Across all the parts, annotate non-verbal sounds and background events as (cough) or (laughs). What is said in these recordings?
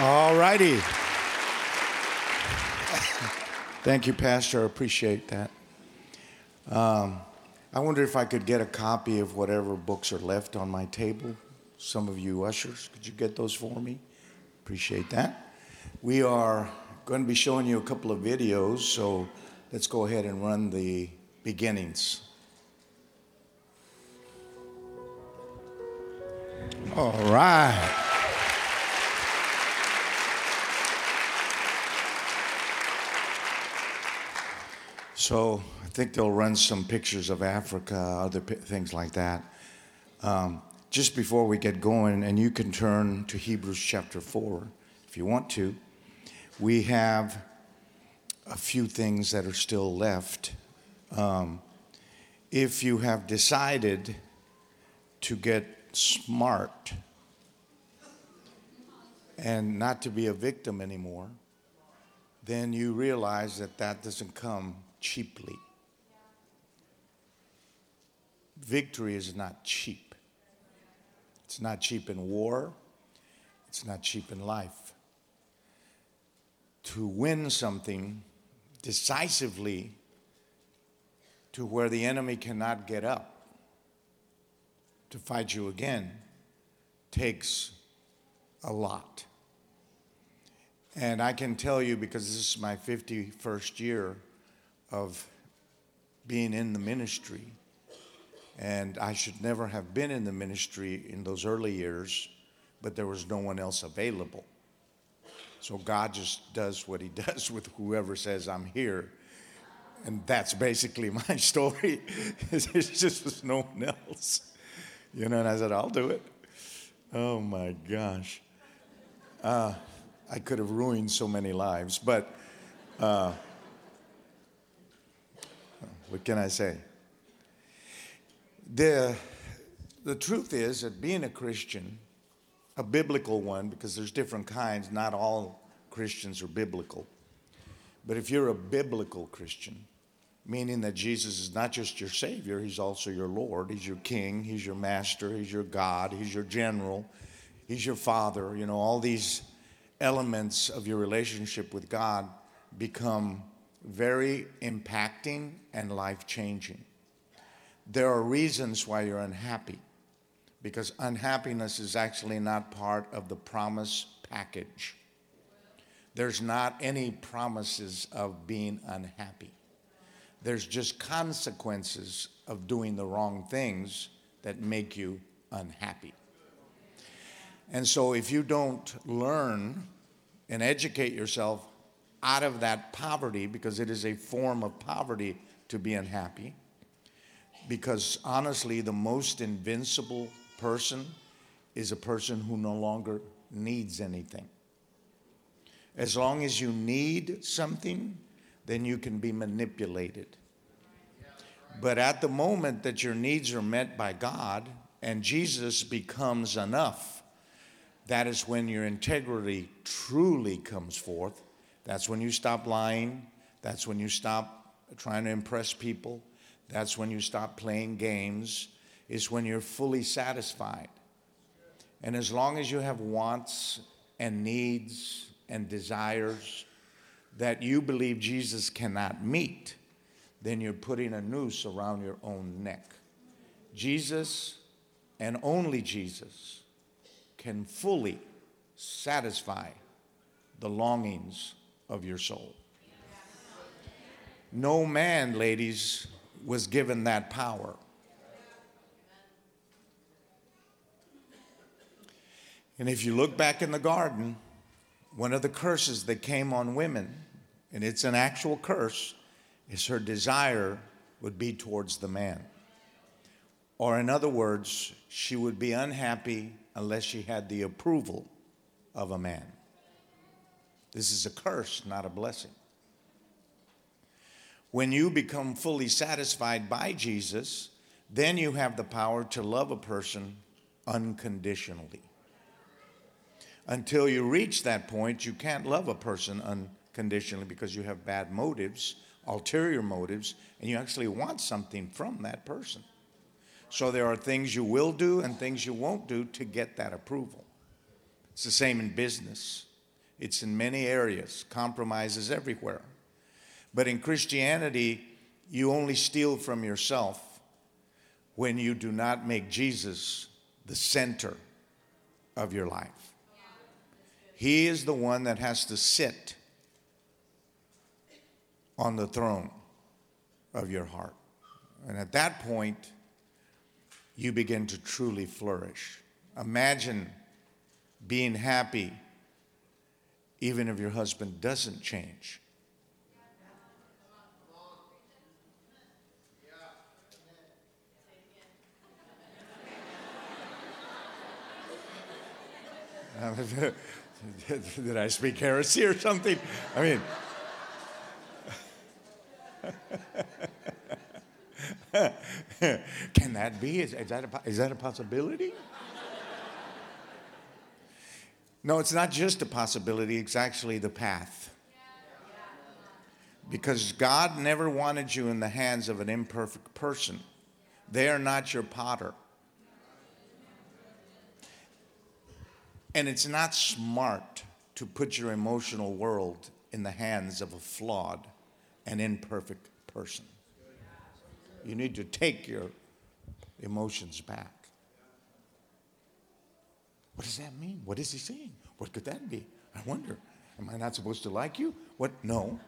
All righty. Thank you, Pastor. I appreciate that. Um, I wonder if I could get a copy of whatever books are left on my table. Some of you ushers, could you get those for me? Appreciate that. We are going to be showing you a couple of videos, so let's go ahead and run the beginnings. All right. So I think they'll run some pictures of Africa, other p- things like that. Um, just before we get going, and you can turn to Hebrews chapter 4 if you want to, we have a few things that are still left. Um, if you have decided to get smart and not to be a victim anymore, then you realize that that doesn't come cheaply. Victory is not cheap. It's not cheap in war, it's not cheap in life. To win something decisively to where the enemy cannot get up to fight you again takes a lot. And I can tell you because this is my 51st year of being in the ministry. And I should never have been in the ministry in those early years, but there was no one else available. So God just does what He (laughs) does with whoever says, I'm here. And that's basically (laughs) my story. it just was no one else. You know, and I said, I'll do it. Oh my gosh. Uh, I could have ruined so many lives, but. Uh, what can I say? The, the truth is that being a Christian, a biblical one, because there's different kinds, not all Christians are biblical. But if you're a biblical Christian, meaning that Jesus is not just your Savior, He's also your Lord, He's your King, He's your Master, He's your God, He's your General, He's your Father, you know, all these elements of your relationship with God become very impacting and life changing. There are reasons why you're unhappy, because unhappiness is actually not part of the promise package. There's not any promises of being unhappy. There's just consequences of doing the wrong things that make you unhappy. And so, if you don't learn and educate yourself out of that poverty because it is a form of poverty to be unhappy. Because honestly, the most invincible person is a person who no longer needs anything. As long as you need something, then you can be manipulated. But at the moment that your needs are met by God and Jesus becomes enough, that is when your integrity truly comes forth that's when you stop lying. That's when you stop trying to impress people. That's when you stop playing games. Is when you're fully satisfied. And as long as you have wants and needs and desires that you believe Jesus cannot meet, then you're putting a noose around your own neck. Jesus and only Jesus can fully satisfy the longings of your soul. No man, ladies, was given that power. And if you look back in the garden, one of the curses that came on women, and it's an actual curse, is her desire would be towards the man. Or, in other words, she would be unhappy unless she had the approval of a man. This is a curse, not a blessing. When you become fully satisfied by Jesus, then you have the power to love a person unconditionally. Until you reach that point, you can't love a person unconditionally because you have bad motives, ulterior motives, and you actually want something from that person. So there are things you will do and things you won't do to get that approval. It's the same in business. It's in many areas, compromises everywhere. But in Christianity, you only steal from yourself when you do not make Jesus the center of your life. He is the one that has to sit on the throne of your heart. And at that point, you begin to truly flourish. Imagine being happy even if your husband doesn't change. (laughs) Did I speak heresy or something? I mean, (laughs) Can that be? Is, is, that a, is that a possibility? No, it's not just a possibility, it's actually the path. Because God never wanted you in the hands of an imperfect person. They are not your potter. And it's not smart to put your emotional world in the hands of a flawed and imperfect person. You need to take your emotions back. What does that mean? What is he saying? What could that be? I wonder. Am I not supposed to like you? What? No.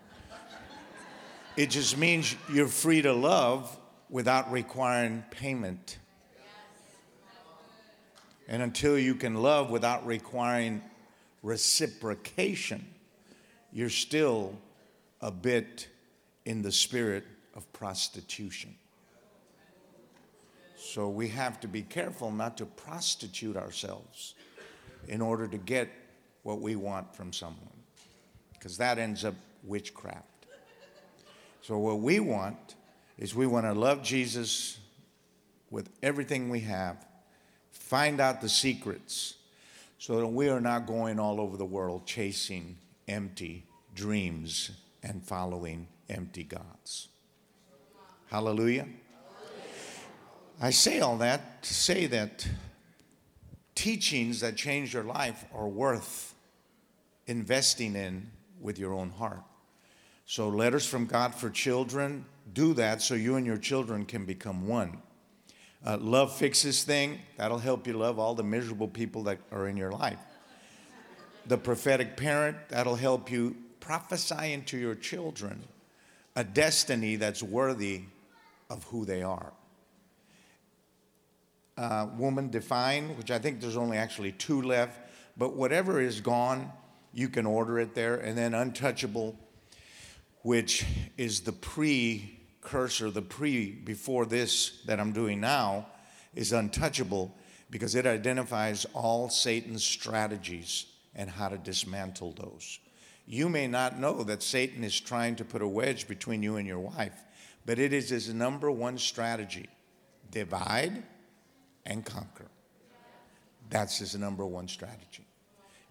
It just means you're free to love without requiring payment. And until you can love without requiring reciprocation, you're still a bit in the spirit of prostitution. So we have to be careful not to prostitute ourselves in order to get what we want from someone, because that ends up witchcraft. So, what we want is we want to love Jesus with everything we have, find out the secrets, so that we are not going all over the world chasing empty dreams and following empty gods. Hallelujah. I say all that to say that teachings that change your life are worth investing in with your own heart. So, letters from God for children, do that so you and your children can become one. Uh, love fixes thing, that'll help you love all the miserable people that are in your life. The prophetic parent, that'll help you prophesy into your children a destiny that's worthy of who they are. Uh, woman Define, which I think there's only actually two left, but whatever is gone, you can order it there. And then Untouchable, which is the precursor, the pre before this that I'm doing now, is untouchable because it identifies all Satan's strategies and how to dismantle those. You may not know that Satan is trying to put a wedge between you and your wife, but it is his number one strategy divide and conquer. That's his number one strategy.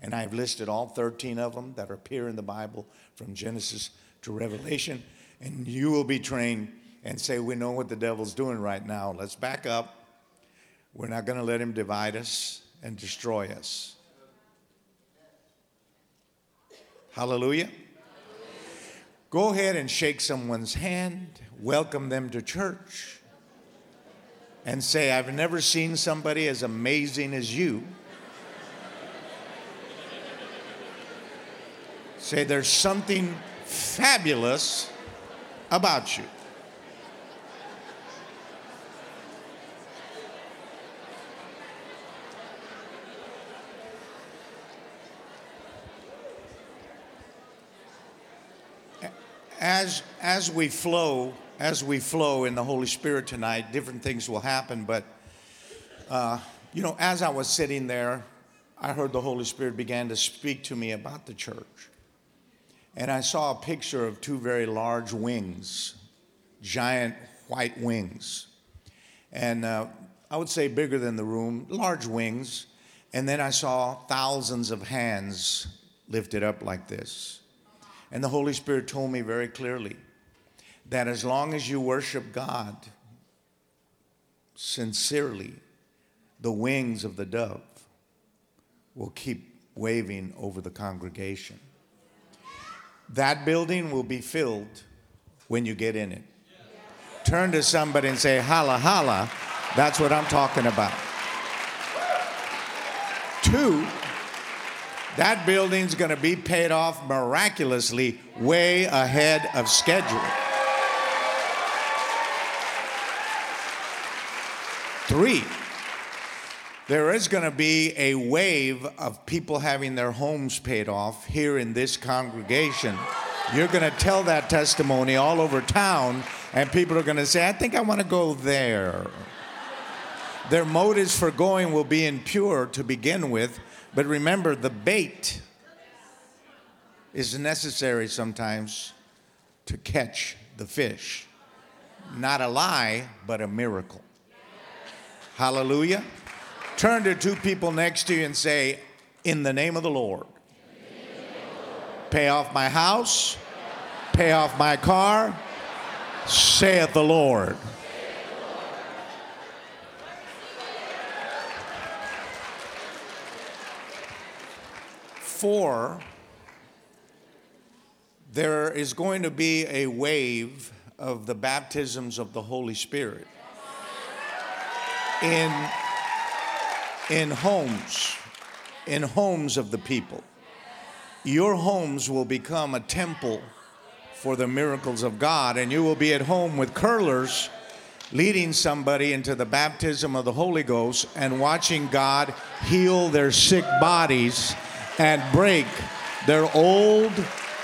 And I've listed all 13 of them that appear in the Bible from Genesis to Revelation. And you will be trained and say, We know what the devil's doing right now. Let's back up. We're not going to let him divide us and destroy us. Hallelujah. Go ahead and shake someone's hand, welcome them to church, and say, I've never seen somebody as amazing as you. say, there's something fabulous about you. as, as we flow, as we flow in the Holy Spirit tonight, different things will happen. But, uh, you know, as I was sitting there, I heard the Holy Spirit began to speak to me about the church. And I saw a picture of two very large wings, giant white wings. And uh, I would say bigger than the room, large wings. And then I saw thousands of hands lifted up like this. And the Holy Spirit told me very clearly that as long as you worship God sincerely, the wings of the dove will keep waving over the congregation. That building will be filled when you get in it. Turn to somebody and say, holla, holla. That's what I'm talking about. Two, that building's going to be paid off miraculously way ahead of schedule. Three, there is going to be a wave of people having their homes paid off here in this congregation. You're going to tell that testimony all over town, and people are going to say, I think I want to go there. Their motives for going will be impure to begin with, but remember, the bait is necessary sometimes to catch the fish. Not a lie, but a miracle. Hallelujah. Turn to two people next to you and say, In the name of the Lord, pay off my house, pay off my car, saith the Lord. Four, there is going to be a wave of the baptisms of the Holy Spirit in in homes, in homes of the people. Your homes will become a temple for the miracles of God, and you will be at home with curlers leading somebody into the baptism of the Holy Ghost and watching God heal their sick bodies and break their old,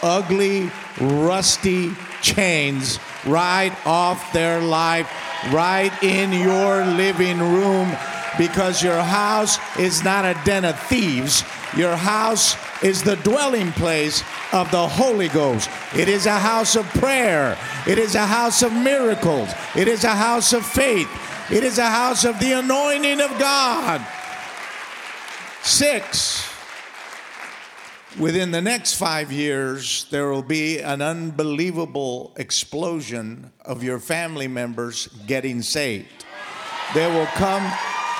ugly, rusty chains right off their life, right in your living room because your house is not a den of thieves. Your house is the dwelling place of the Holy Ghost. It is a house of prayer. It is a house of miracles. It is a house of faith. It is a house of the anointing of God. Six, within the next five years, there will be an unbelievable explosion of your family members getting saved. They will come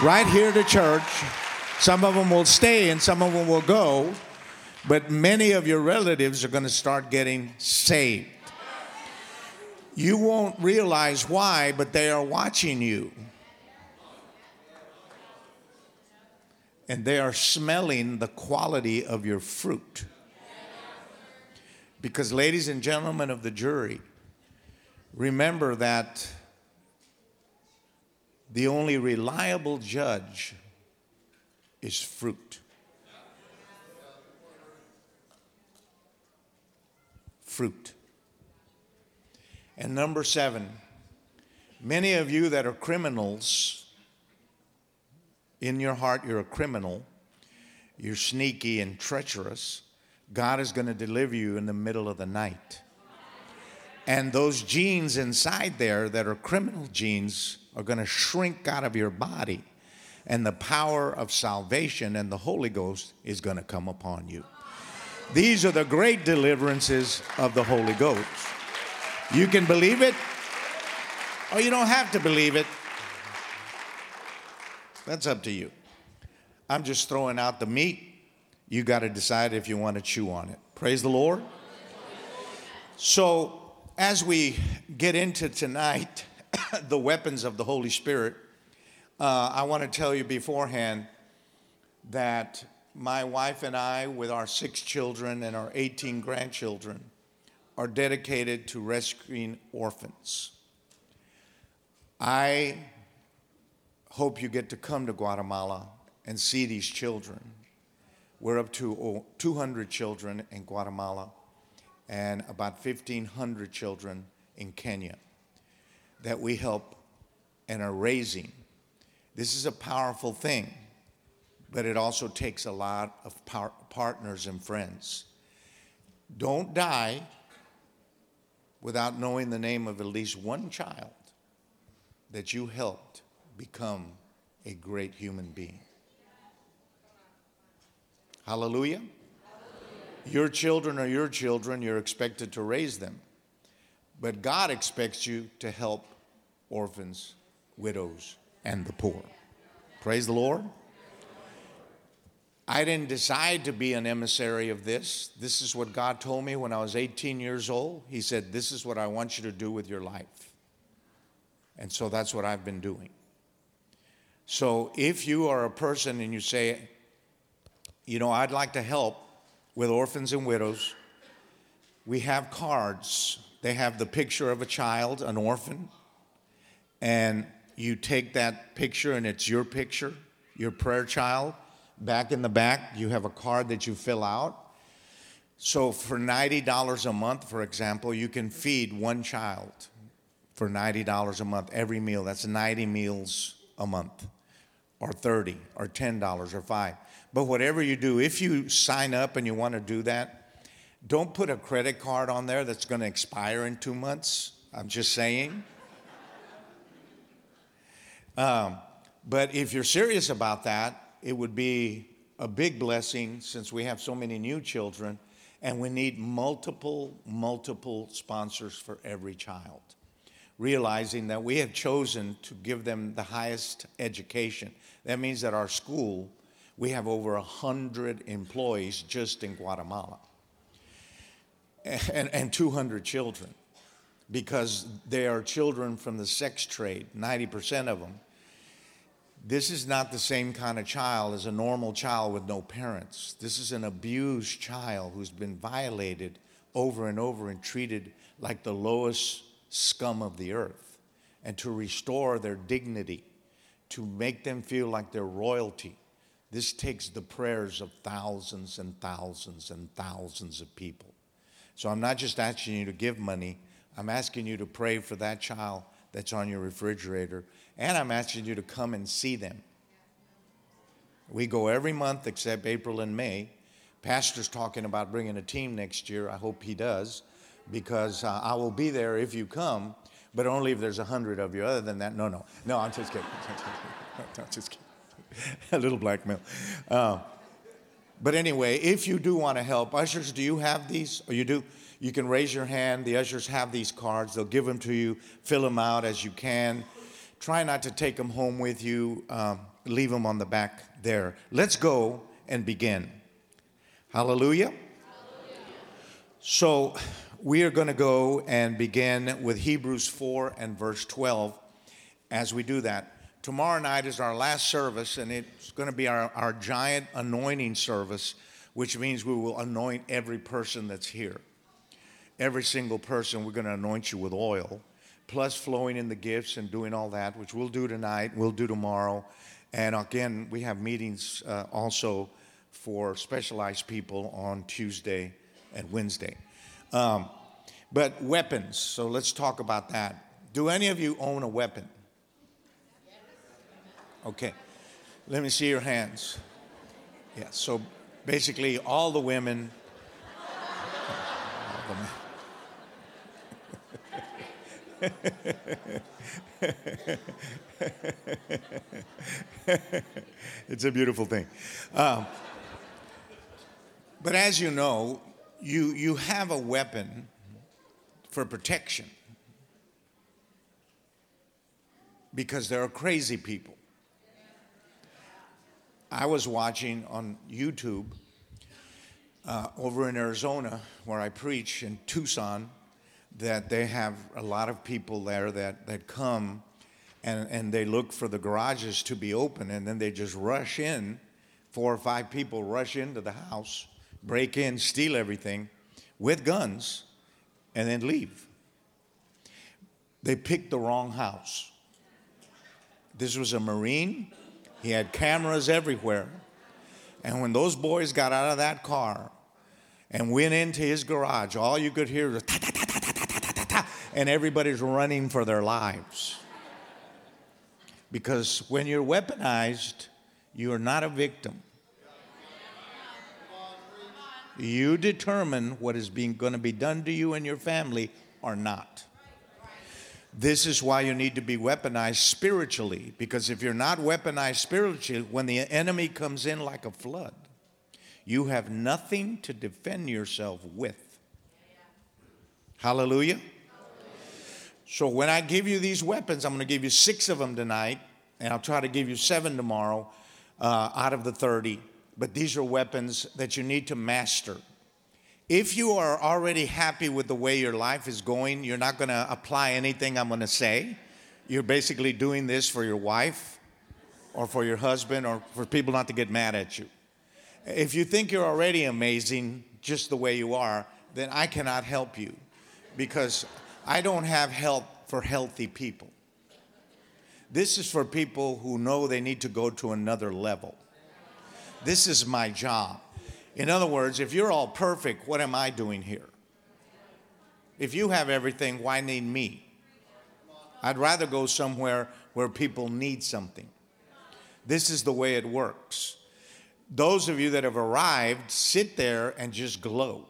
right here to church. Some of them will stay and some of them will go, but many of your relatives are going to start getting saved. You won't realize why, but they are watching you. And they are smelling the quality of your fruit. Because, ladies and gentlemen of the jury, remember that the only reliable judge is fruit. Fruit. And number seven, many of you that are criminals, in your heart you're a criminal, you're sneaky and treacherous, God is going to deliver you in the middle of the night. And those genes inside there that are criminal genes are going to shrink out of your body, and the power of salvation and the Holy Ghost is going to come upon you. These are the great deliverances of the Holy Ghost. You can believe it, or you don't have to believe it. That's up to you. I'm just throwing out the meat. You got to decide if you want to chew on it. Praise the Lord. So, as we get into tonight, (coughs) the weapons of the Holy Spirit, uh, I want to tell you beforehand that my wife and I, with our six children and our 18 grandchildren, are dedicated to rescuing orphans. I hope you get to come to Guatemala and see these children. We're up to 200 children in Guatemala and about 1,500 children in Kenya that we help and are raising. This is a powerful thing, but it also takes a lot of par- partners and friends. Don't die without knowing the name of at least one child that you helped become a great human being. Hallelujah. Your children are your children, you're expected to raise them. But God expects you to help orphans, widows, and the poor. Praise the Lord. I didn't decide to be an emissary of this. This is what God told me when I was 18 years old. He said, This is what I want you to do with your life. And so that's what I've been doing. So if you are a person and you say, you know, I'd like to help with orphans and widows, we have cards. They have the picture of a child, an orphan, and you take that picture and it's your picture, your prayer child. Back in the back, you have a card that you fill out. So for $90 a month, for example, you can feed one child for $90 a month every meal. That's 90 meals a month, or 30, or $10, or 5. But whatever you do, if you sign up and you want to do that, don't put a credit card on there that's going to expire in two months. I'm just saying. (laughs) Um, but if you're serious about that, it would be a big blessing since we have so many new children and we need multiple, multiple sponsors for every child realizing that we have chosen to give them the highest education. That means that our school, we have over 100 employees just in Guatemala and, and 200 children because they are children from the sex trade, 90% of them. This is not the same kind of child as a normal child with no parents. This is an abused child who's been violated over and over and treated like the lowest scum of the earth and to restore their dignity, to make them feel like they're royalty. This takes the prayers of thousands and thousands and thousands of people. So I'm not just asking you to give money, I'm asking you to pray for that child that's on your refrigerator, and I'm asking you to come and see them. We go every month except April and May. Pastor's talking about bringing a team next year. I hope he does because uh, I will be there if you come, but only if there's a hundred of you. Other than that, no, no, no. I'm just kidding. (laughs) I'm just kidding. (laughs) a little blackmail. Uh, but anyway, if you do want to help, ushers, do you have these? Or you do? You can raise your hand. The ushers have these cards. They'll give them to you. Fill them out as you can. Try not to take them home with you. Um, leave them on the back there. Let's go and begin. Hallelujah. Hallelujah. So, we are going to go and begin with Hebrews 4 and verse 12 as we do that. Tomorrow night is our last service, and it's going to be our, our giant anointing service, which means we will anoint every person that's here. Every single person, we're going to anoint you with oil, plus flowing in the gifts and doing all that, which we'll do tonight, we'll do tomorrow. And again, we have meetings uh, also for specialized people on Tuesday and Wednesday. Um, but weapons, so let's talk about that. Do any of you own a weapon? Okay, let me see your hands. Yeah, so basically, all the women. (laughs) it's a beautiful thing. Um, but as you know, you, you have a weapon for protection because there are crazy people. I was watching on YouTube uh, over in Arizona, where I preach in Tucson, that they have a lot of people there that, that come and, and they look for the garages to be open and then they just rush in. Four or five people rush into the house break in, steal everything with guns, and then leave. They picked the wrong house. This was a Marine, he had cameras everywhere. And when those boys got out of that car and went into his garage, all you could hear was ta ta ta ta ta ta ta ta ta, and everybody's running for their lives. Because when you're weaponized, you are not a victim. You determine what is being going to be done to you and your family or not. This is why you need to be weaponized spiritually, because if you're not weaponized spiritually, when the enemy comes in like a flood, you have nothing to defend yourself with. Hallelujah. So when I give you these weapons, I'm going to give you six of them tonight, and I'll try to give you seven tomorrow uh, out of the 30 but these are weapons that you need to master. If you are already happy with the way your life is going, you're not going to apply anything I'm going to say. You're basically doing this for your wife or for your husband or for people not to get mad at you. If you think you're already amazing just the way you are, then I cannot help you because I don't have help for healthy people. This is for people who know they need to go to another level. This is my job. In other words, if you're all perfect, what am I doing here? If you have everything, why need me? I'd rather go somewhere where people need something. This is the way it works. Those of you that have arrived, sit there and just glow.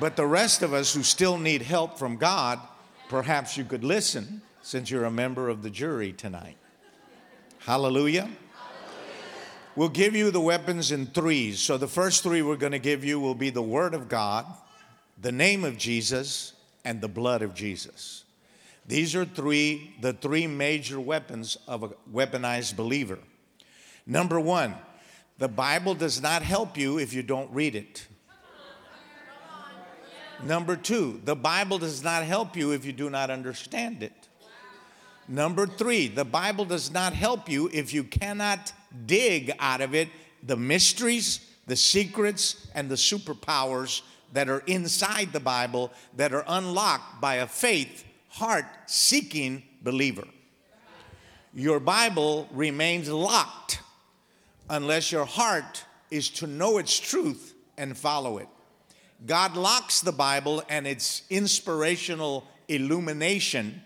But the rest of us who still need help from God, perhaps you could listen since you're a member of the jury tonight. Hallelujah. We'll give you the weapons in threes. So the first three we're going to give you will be the Word of God, the name of Jesus, and the blood of Jesus. These are three, the three major weapons of a weaponized believer. Number one, the Bible does not help you if you don't read it. Number two, the Bible does not help you if you do not understand it. Number three, the Bible does not help you if you cannot dig out of it the mysteries, the secrets, and the superpowers that are inside the Bible that are unlocked by a faith, heart seeking believer. Your Bible remains locked unless your heart is to know its truth and follow it. God locks the Bible and its inspirational illumination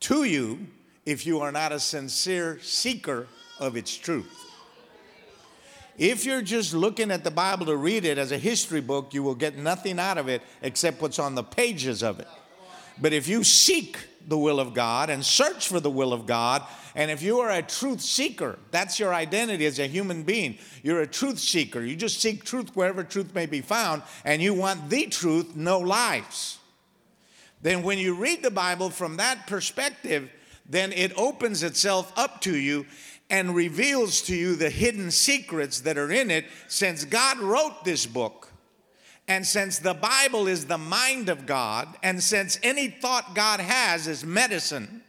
to you if you are not a sincere seeker of its truth. If you're just looking at the Bible to read it as a history book, you will get nothing out of it except what's on the pages of it. But if you seek the will of God and search for the will of God, and if you are a truth seeker, that's your identity as a human being. You're a truth seeker. You just seek truth wherever truth may be found, and you want the truth, no lies. Then, when you read the Bible from that perspective, then it opens itself up to you and reveals to you the hidden secrets that are in it since God wrote this book. And since the Bible is the mind of God, and since any thought God has is medicine,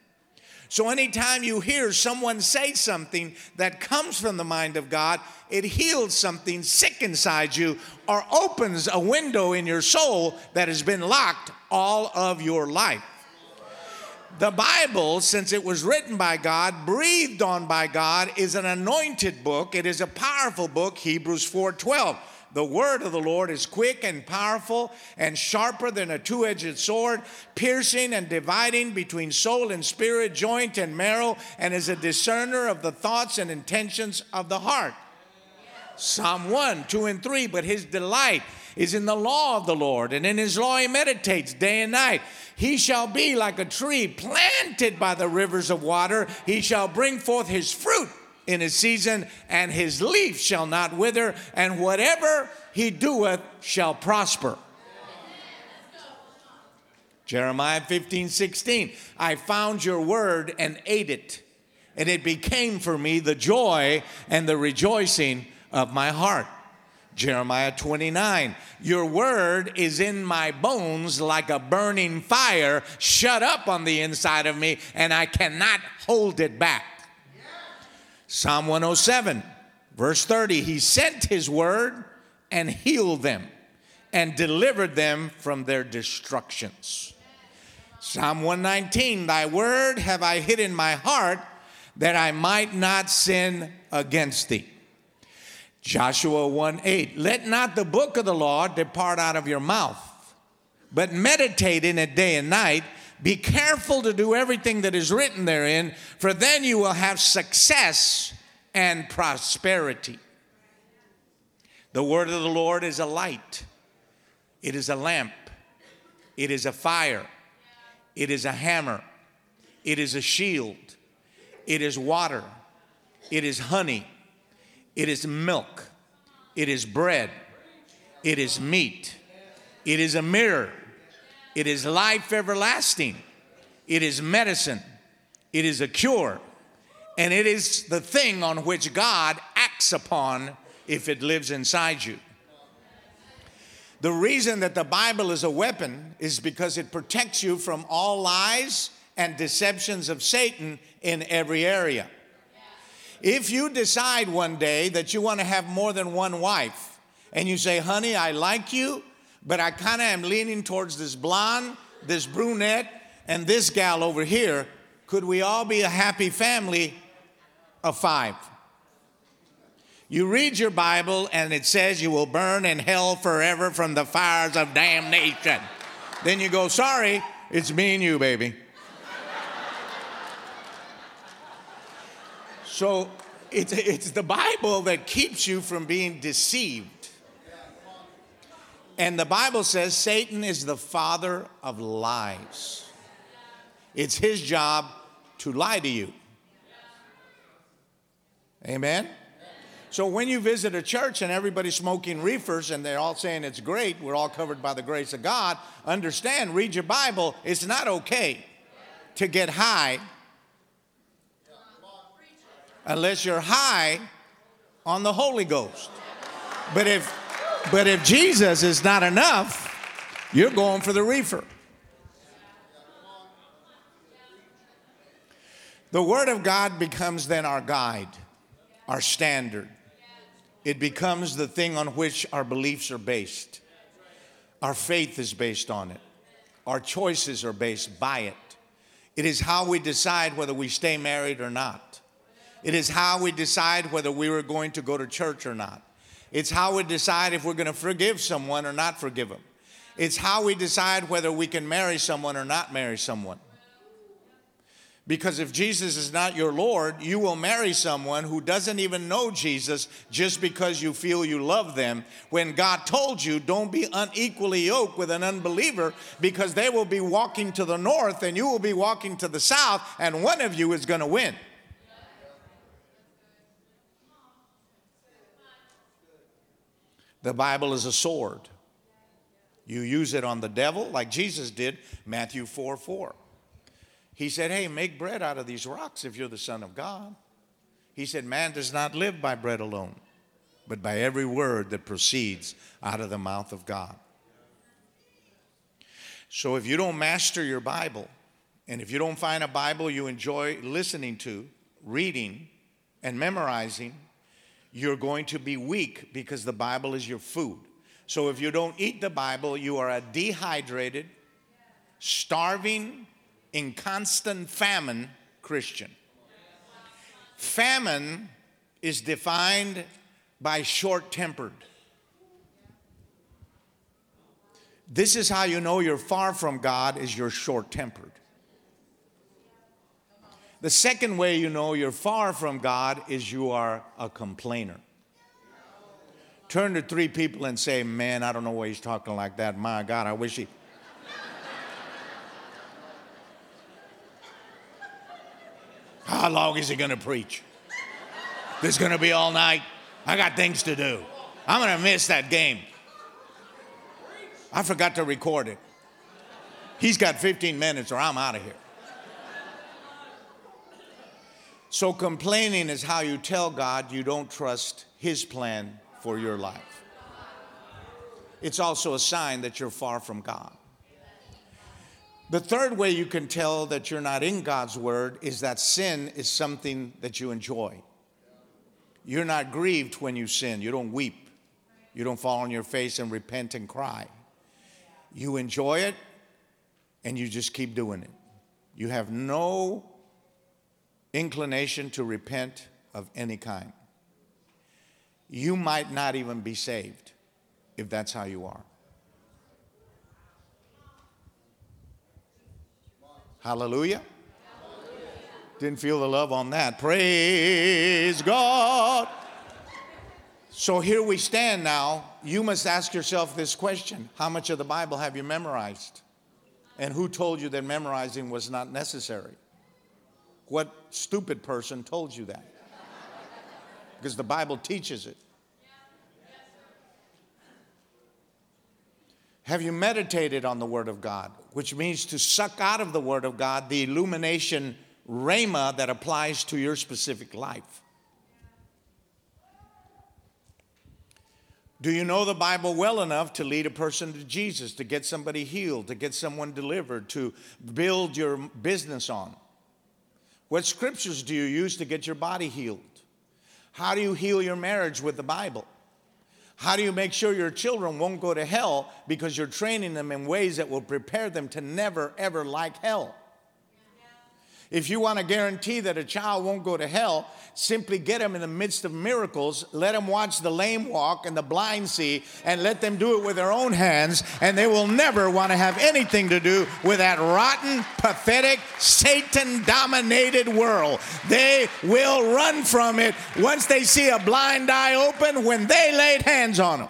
so anytime you hear someone say something that comes from the mind of God, it heals something sick inside you or opens a window in your soul that has been locked all of your life. The Bible, since it was written by God, breathed on by God, is an anointed book. It is a powerful book, Hebrews 4:12. The word of the Lord is quick and powerful and sharper than a two edged sword, piercing and dividing between soul and spirit, joint and marrow, and is a discerner of the thoughts and intentions of the heart. Psalm 1, 2, and 3. But his delight is in the law of the Lord, and in his law he meditates day and night. He shall be like a tree planted by the rivers of water. He shall bring forth his fruit in his season, and his leaf shall not wither, and whatever he doeth shall prosper. Jeremiah 15, 16. I found your word and ate it, and it became for me the joy and the rejoicing of my heart. Jeremiah 29. Your word is in my bones like a burning fire shut up on the inside of me, and I cannot hold it back. Psalm 107, verse 30 He sent His word and healed them and delivered them from their destructions. Psalm 119 Thy word have I hid in my heart that I might not sin against thee. Joshua 1 8 Let not the book of the law depart out of your mouth, but meditate in it day and night. Be careful to do everything that is written therein, for then you will have success and prosperity. The word of the Lord is a light, it is a lamp, it is a fire, it is a hammer, it is a shield, it is water, it is honey, it is milk, it is bread, it is meat, it is a mirror it is life everlasting. It is medicine. It is a cure. And it is the thing on which God acts upon if it lives inside you. The reason that the Bible is a weapon is because it protects you from all lies and deceptions of Satan in every area. If you decide one day that you want to have more than one wife and you say, honey, I like you, but I kind of am leaning towards this blonde, this brunette, and this gal over here, could we all be a happy family of five? You read your Bible and it says you will burn in hell forever from the fires of damnation. Then you go, sorry, it's me and you, baby. So it's, it's the Bible that keeps you from being deceived. And the Bible says Satan is the father of lies. It's his job to lie to you. Amen? So when you visit a church and everybody's smoking reefers and they're all saying it's great, we're all covered by the grace of God, understand, read your Bible, it's not okay to get high unless you're high on the Holy Ghost. But if but if Jesus is not enough, you're going for the reefer. The Word of God becomes then our guide, our standard. It becomes the thing on which our beliefs are based. Our faith is based on it. Our choices are based by it. It is how we decide whether we stay married or not. It is how we decide whether we are going to go to church or not. It's how we decide if we're going to forgive someone or not forgive them. It's how we decide whether we can marry someone or not marry someone. Because if Jesus is not your Lord, you will marry someone who doesn't even know Jesus just because you feel you love them. When God told you, don't be unequally yoked with an unbeliever because they will be walking to the north and you will be walking to the south, and one of you is going to win. The Bible is a sword. You use it on the devil like Jesus did, Matthew 4 4. He said, Hey, make bread out of these rocks if you're the Son of God. He said, Man does not live by bread alone, but by every word that proceeds out of the mouth of God. So if you don't master your Bible, and if you don't find a Bible you enjoy listening to, reading, and memorizing, you're going to be weak because the Bible is your food. So if you don't eat the Bible, you are a dehydrated, starving, in constant famine Christian. Famine is defined by short tempered. This is how you know you're far from God is you're short tempered. The second way you know you're far from God is you are a complainer. Turn to three people and say, Man, I don't know why he's talking like that. My God, I wish he. (laughs) How long is he going to preach? This is going to be all night. I got things to do. I'm going to miss that game. I forgot to record it. He's got 15 minutes or I'm out of here. So, complaining is how you tell God you don't trust His plan for your life. It's also a sign that you're far from God. The third way you can tell that you're not in God's word is that sin is something that you enjoy. You're not grieved when you sin, you don't weep, you don't fall on your face and repent and cry. You enjoy it and you just keep doing it. You have no inclination to repent of any kind. You might not even be saved if that's how you are. Hallelujah. Didn't feel the love on that. Praise God. So here we stand now. You must ask yourself this question How much of the Bible have you memorized? And who told you that memorizing was not necessary? What stupid person told you that? Because the Bible teaches it. Have you meditated on the Word of God? Which means to suck out of the Word of God the illumination rhema that applies to your specific life. Do you know the Bible well enough to lead a person to Jesus, to get somebody healed, to get someone delivered, to build your business on? What scriptures do you use to get your body healed? How do you heal your marriage with the Bible? How do you make sure your children won't go to hell because you're training them in ways that will prepare them to never, ever like hell? If you want to guarantee that a child won't go to hell, simply get them in the midst of miracles, let them watch the lame walk and the blind see, and let them do it with their own hands, and they will never want to have anything to do with that rotten, pathetic, Satan dominated world. They will run from it once they see a blind eye open when they laid hands on them.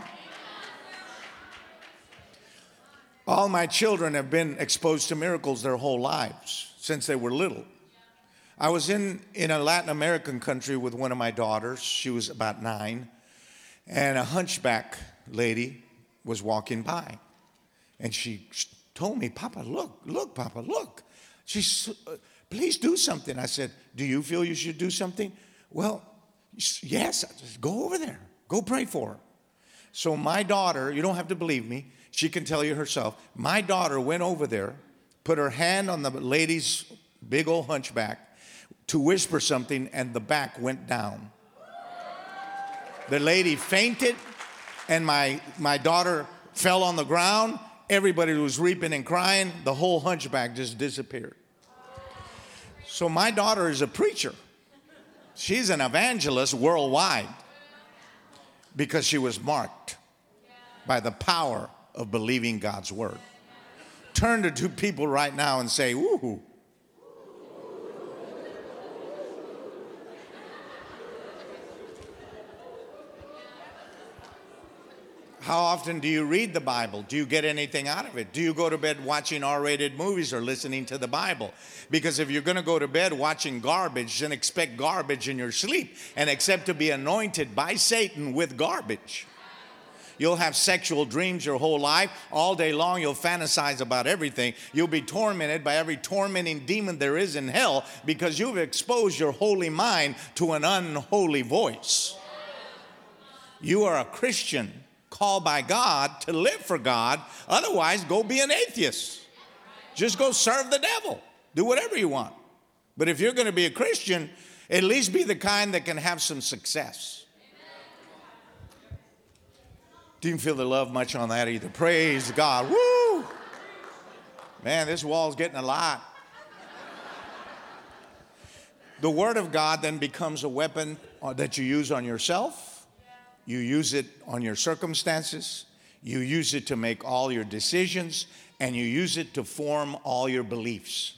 All my children have been exposed to miracles their whole lives since they were little. I was in, in a Latin American country with one of my daughters. She was about nine. And a hunchback lady was walking by. And she told me, Papa, look, look, Papa, look. She said, uh, please do something. I said, Do you feel you should do something? Well, yes. Said, go over there. Go pray for her. So my daughter, you don't have to believe me, she can tell you herself. My daughter went over there put her hand on the lady's big old hunchback to whisper something, and the back went down. The lady fainted, and my, my daughter fell on the ground. Everybody was weeping and crying. The whole hunchback just disappeared. So, my daughter is a preacher. She's an evangelist worldwide because she was marked by the power of believing God's word turn to two people right now and say, Ooh. How often do you read the Bible? Do you get anything out of it? Do you go to bed watching R rated movies or listening to the Bible? Because if you're going to go to bed watching garbage, then expect garbage in your sleep and accept to be anointed by Satan with garbage. You'll have sexual dreams your whole life. All day long, you'll fantasize about everything. You'll be tormented by every tormenting demon there is in hell because you've exposed your holy mind to an unholy voice. You are a Christian called by God to live for God. Otherwise, go be an atheist. Just go serve the devil. Do whatever you want. But if you're going to be a Christian, at least be the kind that can have some success. Didn't feel the love much on that either. Praise God. Woo! Man, this wall's getting a lot. The Word of God then becomes a weapon uh, that you use on yourself, you use it on your circumstances, you use it to make all your decisions, and you use it to form all your beliefs.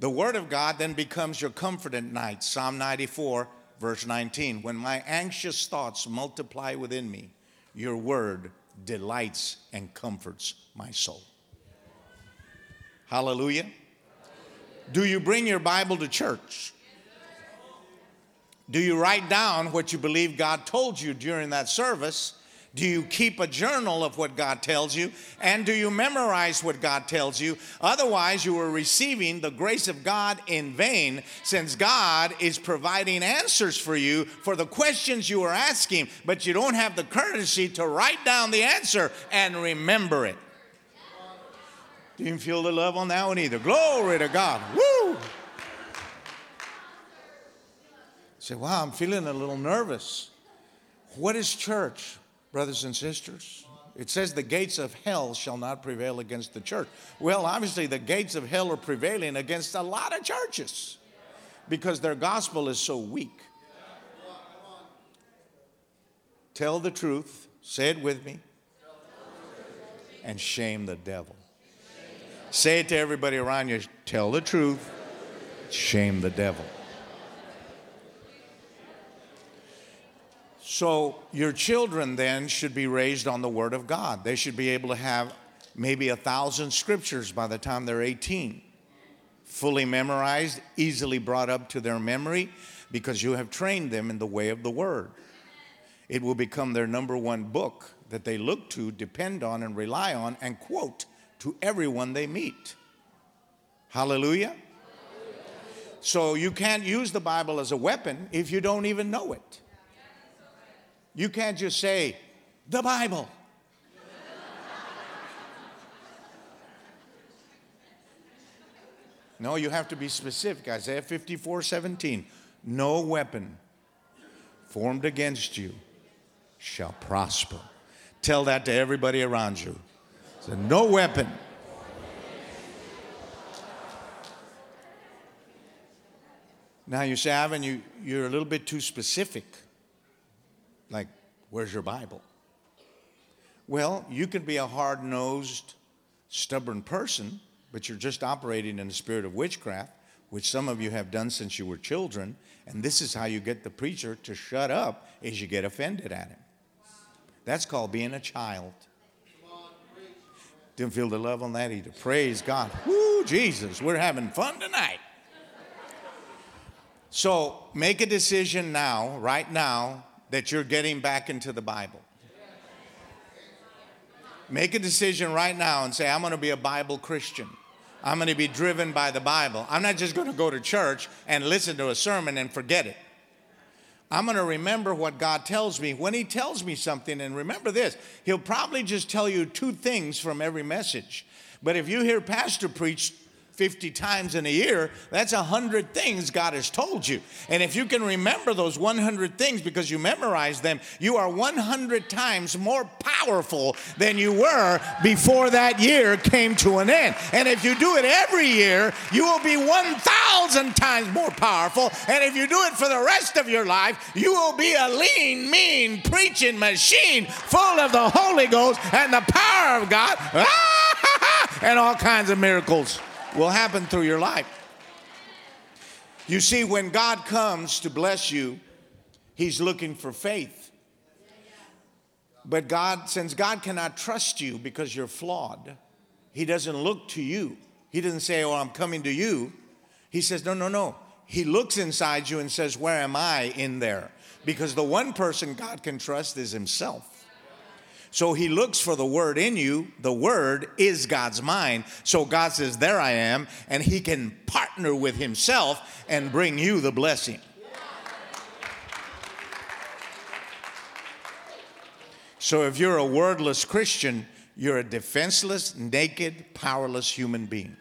The Word of God then becomes your comfort at night. Psalm 94 verse 19 When my anxious thoughts multiply within me, your word delights and comforts my soul. Hallelujah. Do you bring your Bible to church? Do you write down what you believe God told you during that service? Do you keep a journal of what God tells you? And do you memorize what God tells you? Otherwise, you are receiving the grace of God in vain, since God is providing answers for you for the questions you are asking, but you don't have the courtesy to write down the answer and remember it. Do you feel the love on that one either? Glory to God. Woo! Say, wow, I'm feeling a little nervous. What is church? Brothers and sisters? It says the gates of hell shall not prevail against the church. Well, obviously, the gates of hell are prevailing against a lot of churches because their gospel is so weak. Tell the truth, say it with me, and shame the devil. Say it to everybody around you tell the truth, shame the devil. So, your children then should be raised on the Word of God. They should be able to have maybe a thousand scriptures by the time they're 18, fully memorized, easily brought up to their memory, because you have trained them in the way of the Word. It will become their number one book that they look to, depend on, and rely on, and quote to everyone they meet. Hallelujah. Hallelujah. So, you can't use the Bible as a weapon if you don't even know it. You can't just say, the Bible. no, you have to be specific. Isaiah 54 17. No weapon formed against you shall prosper. Tell that to everybody around you. So, no weapon. Now you say, Ivan, you, you're a little bit too specific. Like, where's your Bible? Well, you can be a hard nosed, stubborn person, but you're just operating in the spirit of witchcraft, which some of you have done since you were children. And this is how you get the preacher to shut up is you get offended at him. That's called being a child. Didn't feel the love on that either. Praise God. Woo, Jesus, we're having fun tonight. So make a decision now, right now, that you're getting back into the Bible. Make a decision right now and say, I'm going to be a Bible Christian. I'm going to be driven by the Bible. I'm not just going to go to church and listen to a sermon and forget it. I'm going to remember what God tells me when He tells me something. And remember this, He'll probably just tell you two things from every message. But if you hear Pastor preach 50 times in a year, that's 100 things God has told you. And if you can remember those 100 things because you memorize them, you are 100 times more powerful than you were before that year came to an end. And if you do it every year, you will be 1,000 times more powerful. And if you do it for the rest of your life, you will be a lean, mean, preaching machine full of the Holy Ghost and the power of God (laughs) ah, and all kinds of miracles will happen through your life. You see, when God comes to bless you, He's looking for faith. But God, since God cannot trust you because you're flawed, He doesn't look to you. He doesn't say, Oh, I'm coming to you. He says, No, no, no. He looks inside you and says, Where am I in there? Because the one person God can trust is Himself. So he looks for the word in you. The word is God's mind. So God says, There I am. And he can partner with himself and bring you the blessing. So if you're a wordless Christian, you're a defenseless, naked, powerless human being.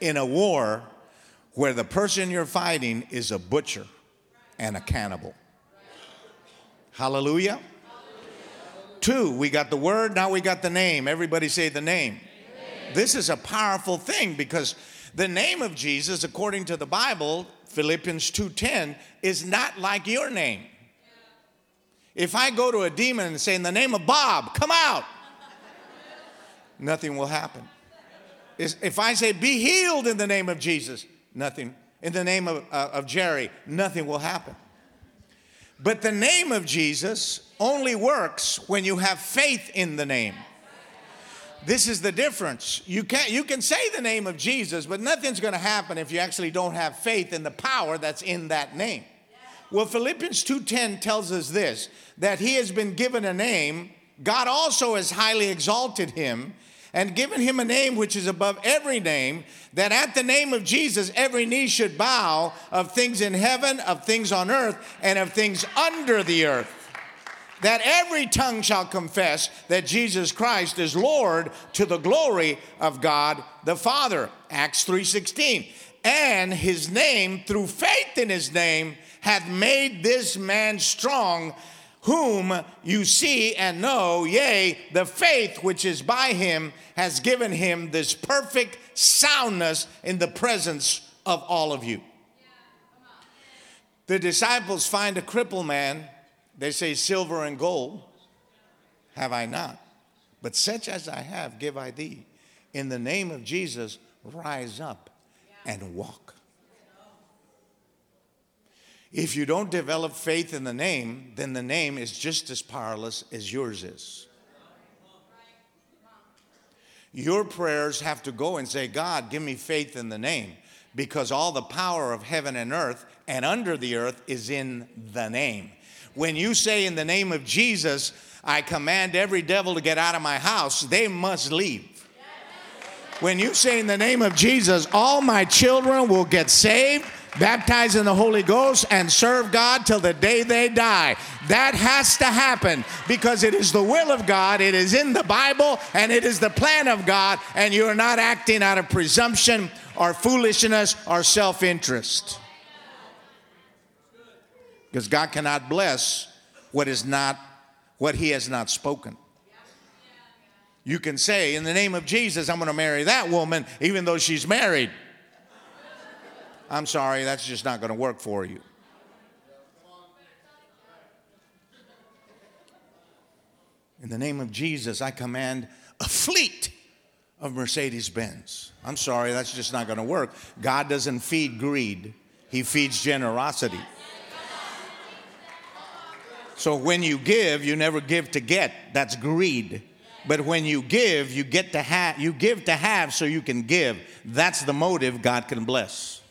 In a war where the person you're fighting is a butcher and a cannibal. Hallelujah. Two, we got the word, now we got the name. Everybody say the name. Amen. This is a powerful thing because the name of Jesus, according to the Bible, Philippians 2:10, is not like your name. If I go to a demon and say, in the name of Bob, come out, nothing will happen. If I say, be healed in the name of Jesus, nothing. In the name of, uh, of Jerry, nothing will happen. But the name of Jesus only works when you have faith in the name. This is the difference. You can you can say the name of Jesus, but nothing's going to happen if you actually don't have faith in the power that's in that name. Well, Philippians 2:10 tells us this that he has been given a name, God also has highly exalted him and given him a name which is above every name, that at the name of Jesus every knee should bow of things in heaven, of things on earth, and of things under the earth that every tongue shall confess that Jesus Christ is Lord to the glory of God the Father. Acts 3:16. And his name through faith in his name hath made this man strong whom you see and know, yea, the faith which is by him has given him this perfect soundness in the presence of all of you. The disciples find a crippled man they say, Silver and gold have I not, but such as I have give I thee. In the name of Jesus, rise up and walk. If you don't develop faith in the name, then the name is just as powerless as yours is. Your prayers have to go and say, God, give me faith in the name, because all the power of heaven and earth and under the earth is in the name. When you say, In the name of Jesus, I command every devil to get out of my house, they must leave. When you say, In the name of Jesus, all my children will get saved, baptized in the Holy Ghost, and serve God till the day they die. That has to happen because it is the will of God, it is in the Bible, and it is the plan of God, and you are not acting out of presumption or foolishness or self interest. Because God cannot bless what is not what he has not spoken. You can say, in the name of Jesus, I'm going to marry that woman, even though she's married. I'm sorry, that's just not going to work for you. In the name of Jesus, I command a fleet of Mercedes Benz. I'm sorry, that's just not going to work. God doesn't feed greed, He feeds generosity. So when you give, you never give to get. That's greed. But when you give, you get to have you give to have so you can give. That's the motive God can bless.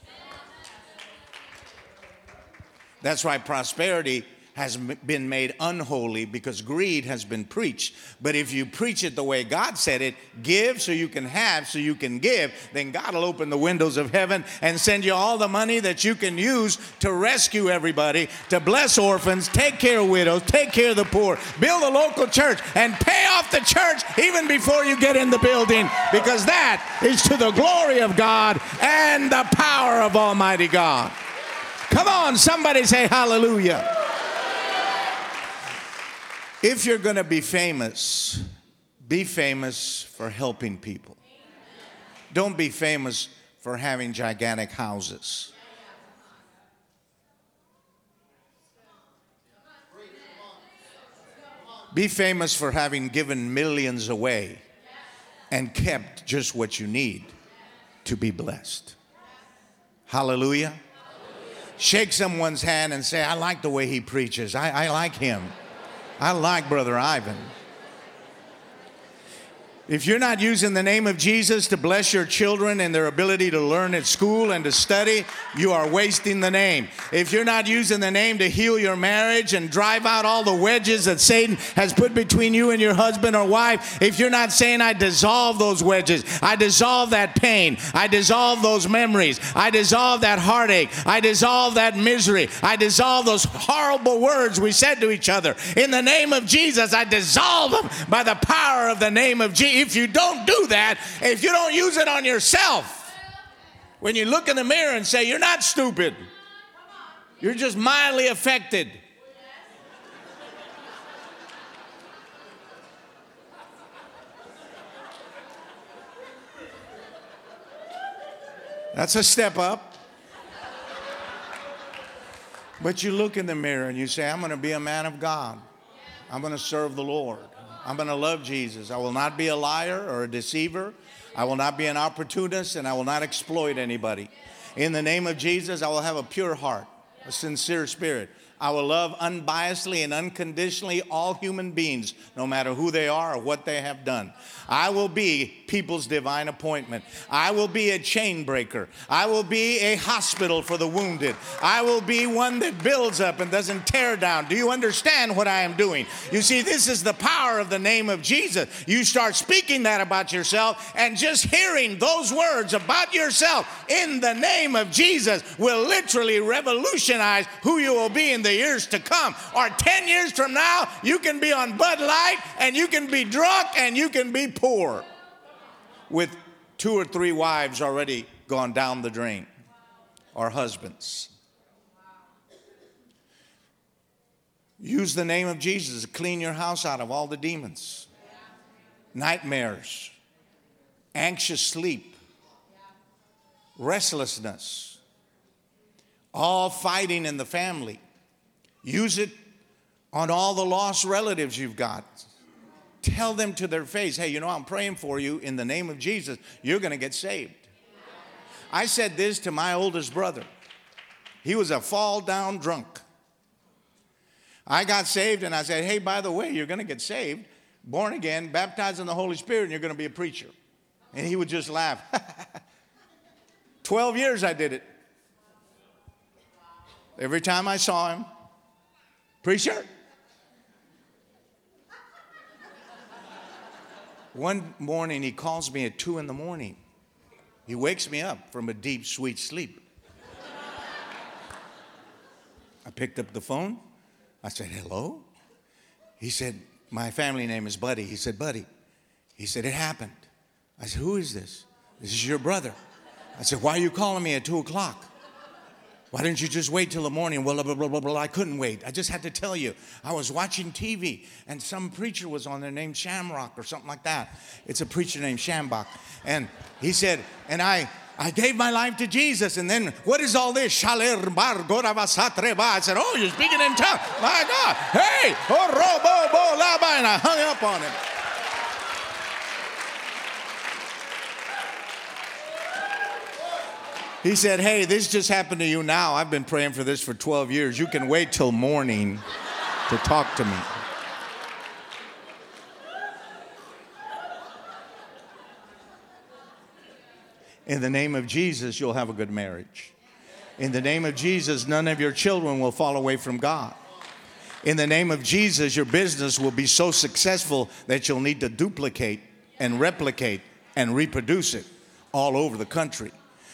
That's why prosperity has been made unholy because greed has been preached. But if you preach it the way God said it, give so you can have, so you can give, then God will open the windows of heaven and send you all the money that you can use to rescue everybody, to bless orphans, take care of widows, take care of the poor, build a local church, and pay off the church even before you get in the building because that is to the glory of God and the power of Almighty God. Come on, somebody say hallelujah. If you're going to be famous, be famous for helping people. Don't be famous for having gigantic houses. Be famous for having given millions away and kept just what you need to be blessed. Hallelujah. Shake someone's hand and say, I like the way he preaches. I, I like him. I like Brother Ivan. If you're not using the name of Jesus to bless your children and their ability to learn at school and to study, you are wasting the name. If you're not using the name to heal your marriage and drive out all the wedges that Satan has put between you and your husband or wife, if you're not saying, I dissolve those wedges, I dissolve that pain, I dissolve those memories, I dissolve that heartache, I dissolve that misery, I dissolve those horrible words we said to each other. In the name of Jesus, I dissolve them by the power of the name of Jesus if you don't do that, if you don't use it on yourself, when you look in the mirror and say, You're not stupid, you're just mildly affected. That's a step up. But you look in the mirror and you say, I'm going to be a man of God. I'm going to serve the Lord. I'm going to love Jesus. I will not be a liar or a deceiver. I will not be an opportunist and I will not exploit anybody. In the name of Jesus, I will have a pure heart, a sincere spirit. I will love unbiasedly and unconditionally all human beings, no matter who they are or what they have done. I will be people's divine appointment. I will be a chain breaker. I will be a hospital for the wounded. I will be one that builds up and doesn't tear down. Do you understand what I am doing? You see, this is the power of the name of Jesus. You start speaking that about yourself, and just hearing those words about yourself in the name of Jesus will literally revolutionize who you will be in the years to come. Or 10 years from now, you can be on Bud Light and you can be drunk and you can be poor with two or three wives already gone down the drain, or husbands. Use the name of Jesus to clean your house out of all the demons, nightmares, anxious sleep, restlessness, all fighting in the family. Use it on all the lost relatives you've got. Tell them to their face, hey, you know, I'm praying for you in the name of Jesus. You're going to get saved. I said this to my oldest brother. He was a fall down drunk. I got saved and I said, hey, by the way, you're going to get saved, born again, baptized in the Holy Spirit, and you're going to be a preacher. And he would just laugh. (laughs) 12 years I did it. Every time I saw him, preacher, One morning, he calls me at two in the morning. He wakes me up from a deep, sweet sleep. I picked up the phone. I said, Hello? He said, My family name is Buddy. He said, Buddy. He said, It happened. I said, Who is this? This is your brother. I said, Why are you calling me at two o'clock? Why didn't you just wait till the morning? Well, blah, blah, blah, blah. I couldn't wait. I just had to tell you. I was watching TV and some preacher was on there named Shamrock or something like that. It's a preacher named Schambach. And he said, and I, I gave my life to Jesus. And then, what is all this? I said, Oh, you're speaking in tongues. My God. Hey, oh, robo. And I hung up on him. He said, Hey, this just happened to you now. I've been praying for this for 12 years. You can wait till morning to talk to me. In the name of Jesus, you'll have a good marriage. In the name of Jesus, none of your children will fall away from God. In the name of Jesus, your business will be so successful that you'll need to duplicate and replicate and reproduce it all over the country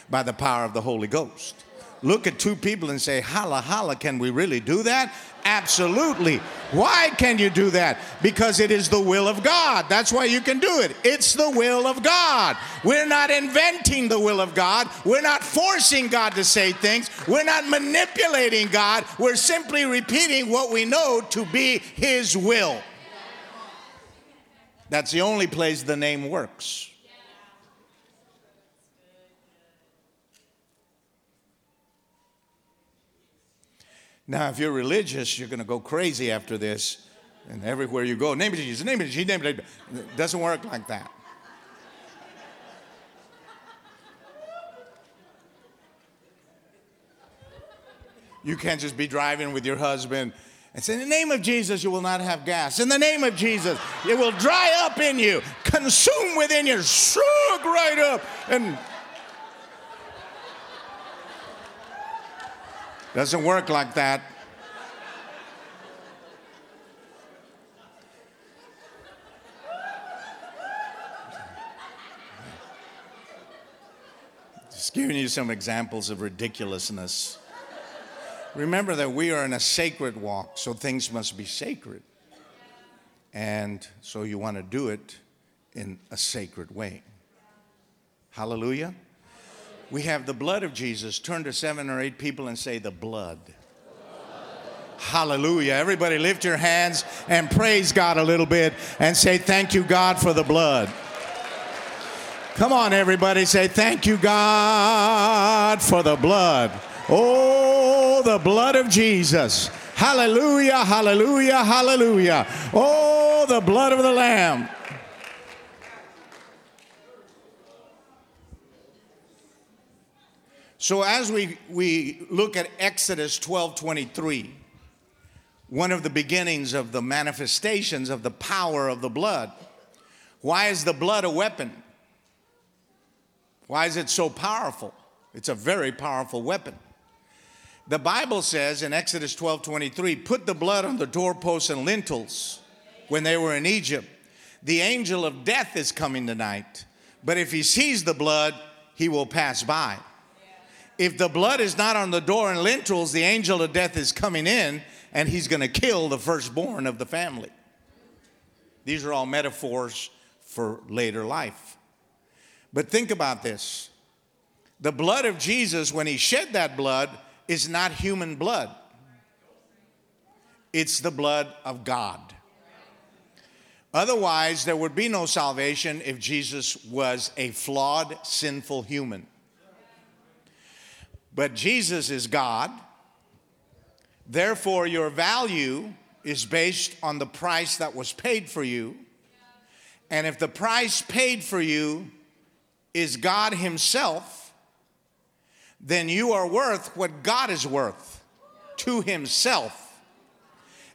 by the power of the Holy Ghost. Look at two people and say, Holla, holla, can we really do that? Absolutely. Why can you do that? Because it is the will of God. That's why you can do it. It's the will of God. We're not inventing the will of God. We're not forcing God to say things. We're not manipulating God. We're simply repeating what we know to be His will. That's the only place the name works. Now, if you're religious, you're going to go crazy after this. And everywhere you go, name of Jesus, name of Jesus, name it. It doesn't work like that. You can't just be driving with your husband and say, In the name of Jesus, you will not have gas. In the name of Jesus, it will dry up in you, consume within you, shrug right up. And Doesn't work like that. Just giving you some examples of ridiculousness. Remember that we are in a sacred walk, so things must be sacred. And so you want to do it in a sacred way. Hallelujah we have the blood of Jesus. Turn to seven or eight people and say, The blood. Hallelujah. Everybody lift your hands and praise God a little bit and say, Thank you, God, for the blood. Come on, everybody, say, Thank you, God, for the blood. Oh, the blood of Jesus. Hallelujah, hallelujah, hallelujah. Oh, the blood of the Lamb. So as we, we look at Exodus 12 23, one of the beginnings of the manifestations of the power of the blood, why is the blood a weapon? Why is it so powerful? It's a very powerful weapon. The Bible says in Exodus 12 23, put the blood on the doorposts and lintels when they were in Egypt. The angel of death is coming tonight, but if he sees the blood, he will pass by. If the blood is not on the door and lintels, the angel of death is coming in and he's going to kill the firstborn of the family. These are all metaphors for later life. But think about this the blood of Jesus, when he shed that blood, is not human blood, it's the blood of God. Otherwise, there would be no salvation if Jesus was a flawed, sinful human. But Jesus is God. Therefore, your value is based on the price that was paid for you. And if the price paid for you is God Himself, then you are worth what God is worth to Himself.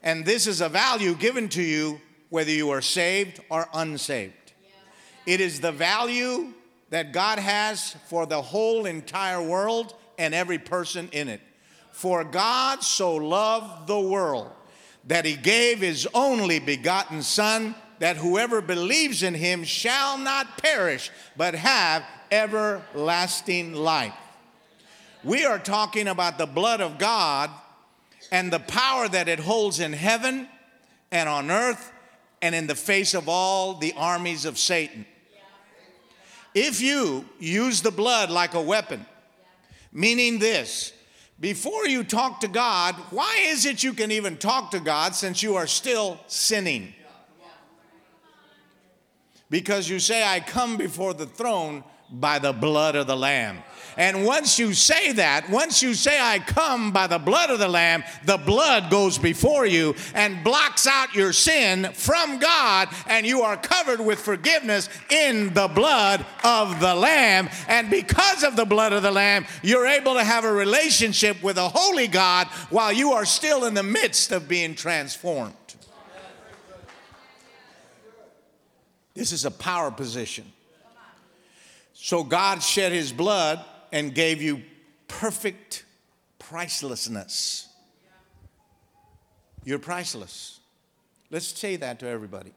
And this is a value given to you whether you are saved or unsaved. It is the value that God has for the whole entire world and every person in it. For God so loved the world that he gave his only begotten Son, that whoever believes in him shall not perish, but have everlasting life. We are talking about the blood of God, and the power that it holds in heaven and on earth and in the face of all the armies of Satan. If you use the blood like a weapon, meaning this, before you talk to God, why is it you can even talk to God since you are still sinning? Because you say, I come before the throne by the blood of the Lamb. And once you say that, once you say, I come by the blood of the Lamb, the blood goes before you and blocks out your sin from God, and you are covered with forgiveness in the blood of the Lamb. And because of the blood of the Lamb, you're able to have a relationship with a holy God while you are still in the midst of being transformed. This is a power position. So God shed his blood and gave you perfect pricelessness. You're priceless. Let's say that to everybody.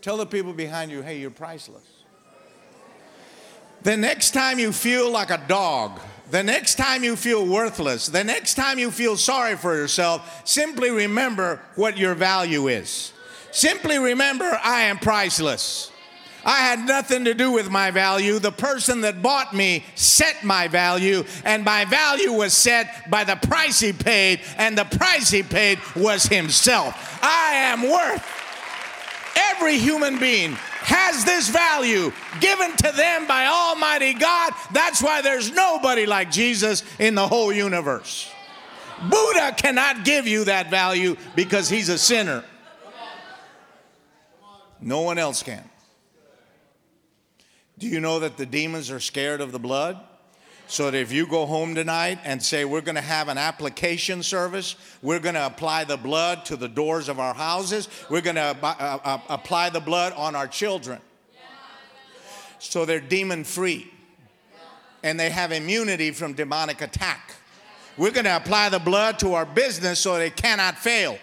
Tell the people behind you, hey, you're priceless. The next time you feel like a dog, the next time you feel worthless, the next time you feel sorry for yourself, simply remember what your value is. Simply remember, I am priceless. I had nothing to do with my value. The person that bought me set my value, and my value was set by the price he paid, and the price he paid was himself. I am worth. Every human being has this value given to them by Almighty God. That's why there's nobody like Jesus in the whole universe. Buddha cannot give you that value because he's a sinner. No one else can. Do you know that the demons are scared of the blood? So that if you go home tonight and say, We're going to have an application service, we're going to apply the blood to the doors of our houses, we're going to uh, uh, apply the blood on our children. So they're demon free and they have immunity from demonic attack. We're going to apply the blood to our business so they cannot fail.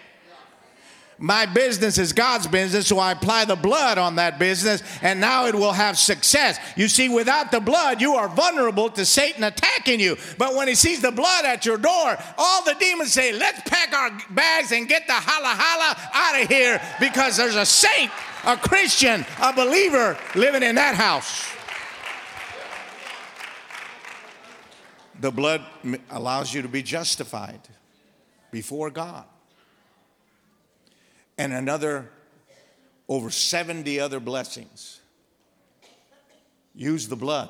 My business is God's business, so I apply the blood on that business, and now it will have success. You see, without the blood, you are vulnerable to Satan attacking you. But when he sees the blood at your door, all the demons say, Let's pack our bags and get the holla holla out of here because there's a saint, a Christian, a believer living in that house. The blood allows you to be justified before God and another over 70 other blessings. Use the blood,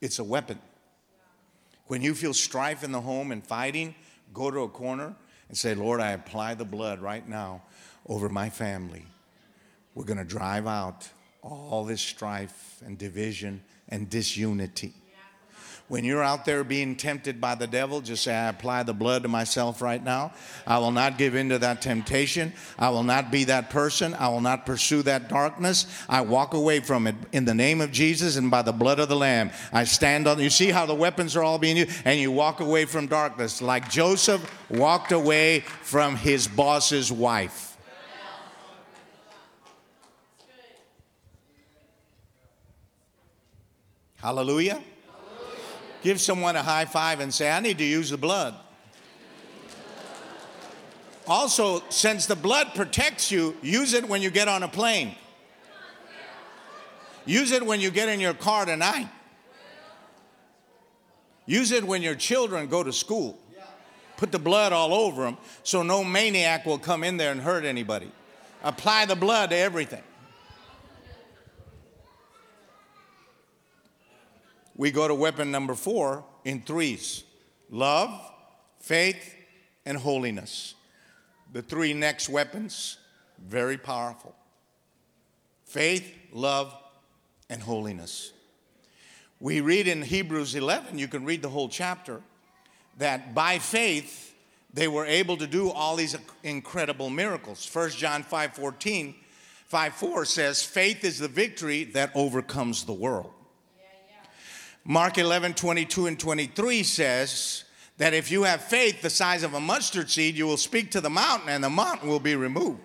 it's a weapon. When you feel strife in the home and fighting, go to a corner and say, Lord, I apply the blood right now over my family. We're going to drive out all this strife and division and disunity. When you're out there being tempted by the devil, just say, I apply the blood to myself right now. I will not give in to that temptation. I will not be that person. I will not pursue that darkness. I walk away from it in the name of Jesus and by the blood of the Lamb. I stand on, you see how the weapons are all being used, and you walk away from darkness like Joseph walked away from his boss's wife. Hallelujah. Give someone a high five and say, I need to use the blood. Also, since the blood protects you, use it when you get on a plane. Use it when you get in your car tonight. Use it when your children go to school. Put the blood all over them so no maniac will come in there and hurt anybody. Apply the blood to everything. We go to weapon number four in threes love, faith, and holiness. The three next weapons, very powerful faith, love, and holiness. We read in Hebrews 11, you can read the whole chapter, that by faith they were able to do all these incredible miracles. 1 John 5 14, 5 4 says, Faith is the victory that overcomes the world. Mark 11, 22 and 23 says that if you have faith the size of a mustard seed, you will speak to the mountain and the mountain will be removed.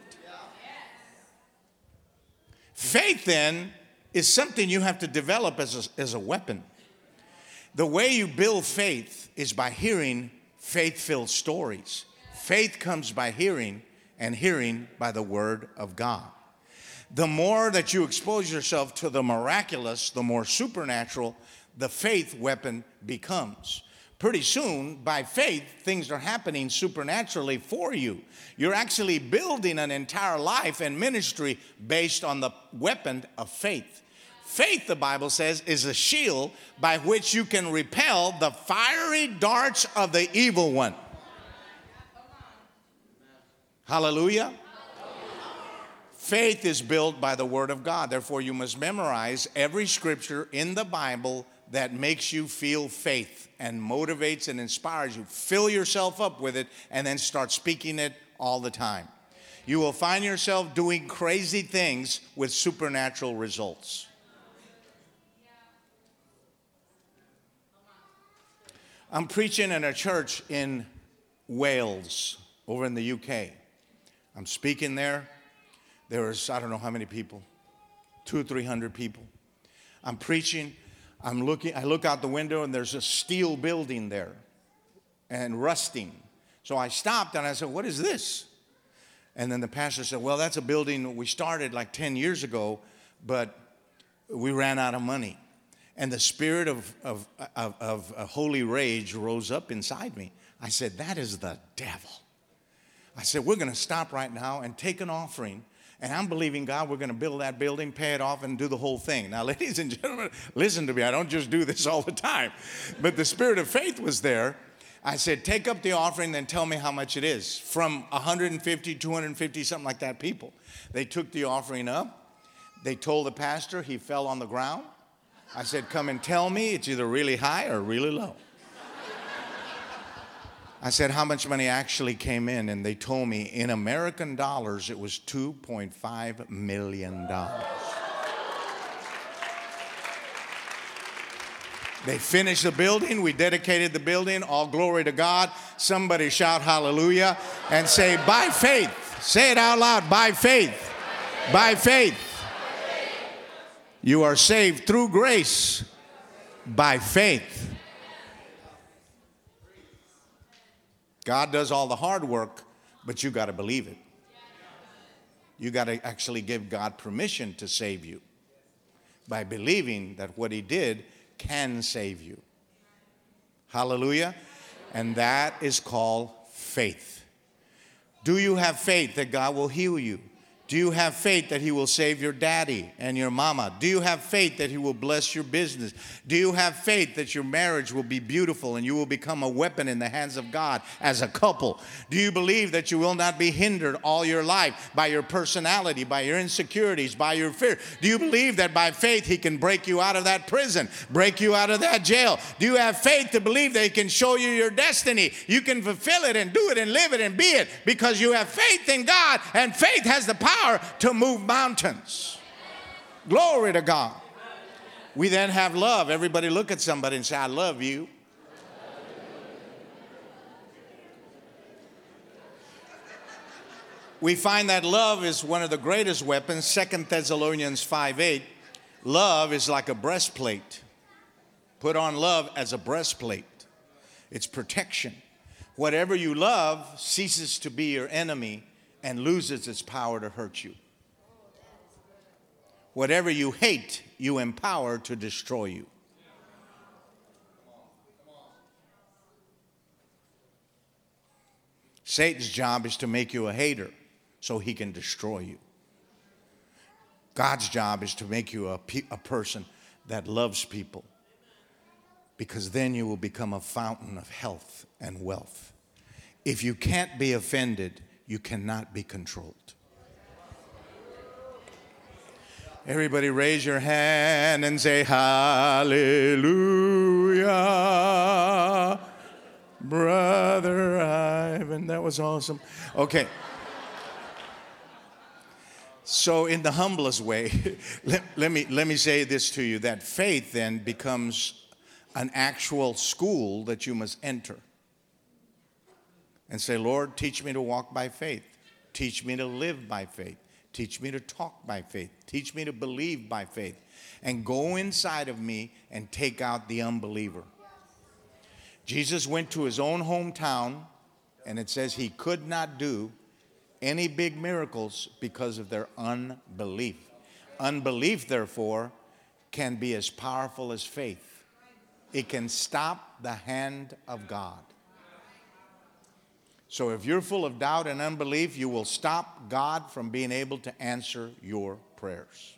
Faith, then, is something you have to develop as a, as a weapon. The way you build faith is by hearing faith filled stories. Faith comes by hearing, and hearing by the word of God. The more that you expose yourself to the miraculous, the more supernatural the faith weapon becomes. Pretty soon, by faith, things are happening supernaturally for you. You're actually building an entire life and ministry based on the weapon of faith. Faith, the Bible says, is a shield by which you can repel the fiery darts of the evil one. Hallelujah. Faith is built by the Word of God. Therefore, you must memorize every scripture in the Bible that makes you feel faith and motivates and inspires you. Fill yourself up with it and then start speaking it all the time. You will find yourself doing crazy things with supernatural results. I'm preaching in a church in Wales, over in the UK. I'm speaking there. There was, I don't know how many people, two three hundred people. I'm preaching. I'm looking, I look out the window and there's a steel building there and rusting. So I stopped and I said, What is this? And then the pastor said, Well, that's a building we started like 10 years ago, but we ran out of money. And the spirit of, of, of, of holy rage rose up inside me. I said, That is the devil. I said, We're going to stop right now and take an offering. And I'm believing God, we're going to build that building, pay it off, and do the whole thing. Now, (laughs) ladies and gentlemen, listen to me. I don't just do this all the time. But the spirit of faith was there. I said, Take up the offering, then tell me how much it is. From 150, 250, something like that, people. They took the offering up. They told the pastor, he fell on the ground. I said, Come and tell me. It's either really high or really low. I said, How much money actually came in? And they told me in American dollars it was $2.5 million. They finished the building. We dedicated the building. All glory to God. Somebody shout hallelujah and say, by faith. Say it out loud by faith. By faith. You are saved through grace by faith. God does all the hard work, but you got to believe it. You got to actually give God permission to save you by believing that what He did can save you. Hallelujah. And that is called faith. Do you have faith that God will heal you? Do you have faith that He will save your daddy and your mama? Do you have faith that He will bless your business? Do you have faith that your marriage will be beautiful and you will become a weapon in the hands of God as a couple? Do you believe that you will not be hindered all your life by your personality, by your insecurities, by your fear? Do you believe that by faith He can break you out of that prison, break you out of that jail? Do you have faith to believe that He can show you your destiny? You can fulfill it and do it and live it and be it because you have faith in God and faith has the power power to move mountains. Glory to God. We then have love. Everybody look at somebody and say, I love you. We find that love is one of the greatest weapons. Second Thessalonians 5 8. Love is like a breastplate. Put on love as a breastplate, it's protection. Whatever you love ceases to be your enemy and loses its power to hurt you. Whatever you hate, you empower to destroy you. Satan's job is to make you a hater so he can destroy you. God's job is to make you a, pe- a person that loves people because then you will become a fountain of health and wealth. If you can't be offended, you cannot be controlled. Everybody raise your hand and say hallelujah. Brother Ivan, that was awesome. Okay. So, in the humblest way, (laughs) let, let, me, let me say this to you that faith then becomes an actual school that you must enter and say, Lord, teach me to walk by faith. Teach me to live by faith. Teach me to talk by faith. Teach me to believe by faith. And go inside of me and take out the unbeliever. Jesus went to his own hometown, and it says he could not do any big miracles because of their unbelief. Unbelief, therefore, can be as powerful as faith, it can stop the hand of God. So if you're full of doubt and unbelief, you will stop God from being able to answer your prayers.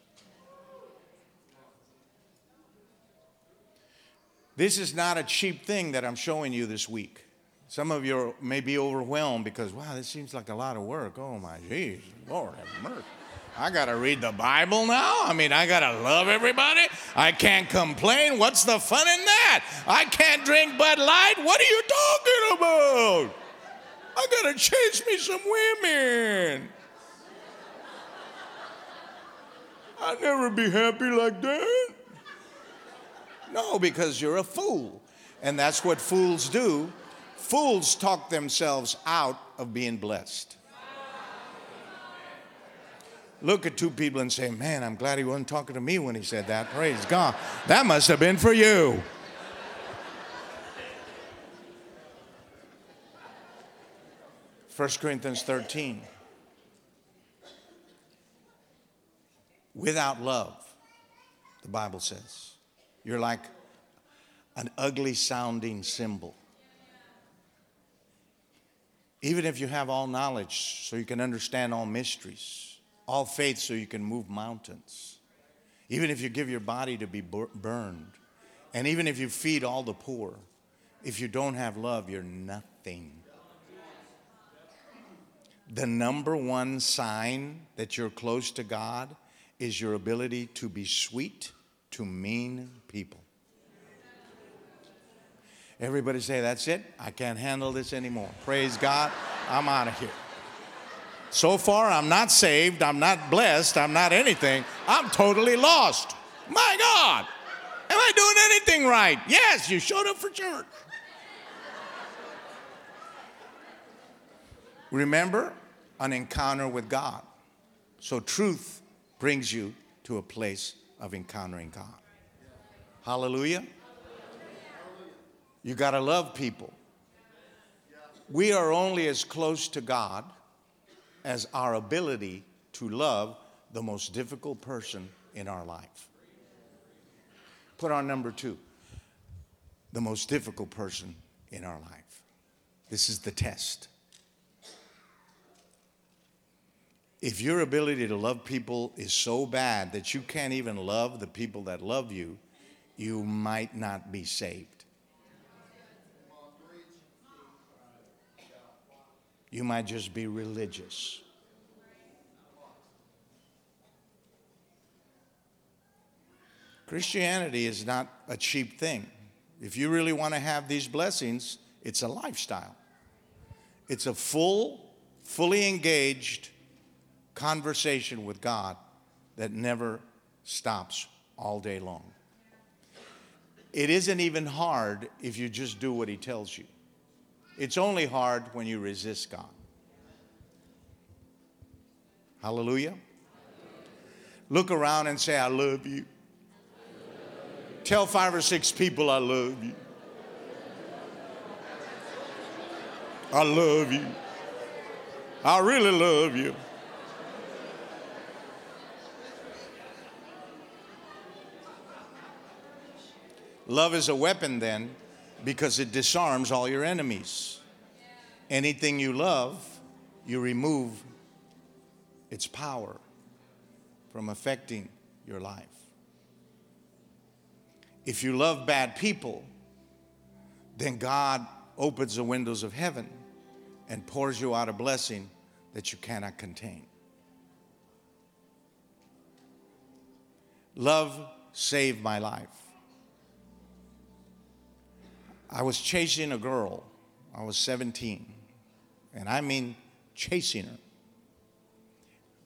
This is not a cheap thing that I'm showing you this week. Some of you may be overwhelmed because, wow, this seems like a lot of work. Oh my jeez, Lord have mercy. I got to read the Bible now? I mean, I got to love everybody? I can't complain. What's the fun in that? I can't drink Bud Light? What are you talking about? I got to chase me some women. I'll never be happy like that. No, because you're a fool. And that's what fools do. Fools talk themselves out of being blessed. Look at two people and say, Man, I'm glad he wasn't talking to me when he said that. Praise God. That must have been for you. First Corinthians 13. Without love, the Bible says, you're like an ugly sounding cymbal. Even if you have all knowledge so you can understand all mysteries, all faith so you can move mountains, even if you give your body to be burned, and even if you feed all the poor, if you don't have love, you're nothing. The number one sign that you're close to God is your ability to be sweet to mean people. Everybody say, That's it. I can't handle this anymore. Praise God. I'm out of here. So far, I'm not saved. I'm not blessed. I'm not anything. I'm totally lost. My God. Am I doing anything right? Yes, you showed up for church. Remember an encounter with God. So, truth brings you to a place of encountering God. Hallelujah. You got to love people. We are only as close to God as our ability to love the most difficult person in our life. Put on number two the most difficult person in our life. This is the test. If your ability to love people is so bad that you can't even love the people that love you, you might not be saved. You might just be religious. Christianity is not a cheap thing. If you really want to have these blessings, it's a lifestyle. It's a full, fully engaged conversation with God that never stops all day long. It isn't even hard if you just do what He tells you. It's only hard when you resist God. Hallelujah. Look around and say, I love you. Tell five or six people, I love you. I love you. I really love you. Love is a weapon then because it disarms all your enemies. Anything you love, you remove its power from affecting your life. If you love bad people, then God opens the windows of heaven and pours you out a blessing that you cannot contain. Love saved my life. I was chasing a girl. I was 17. And I mean chasing her,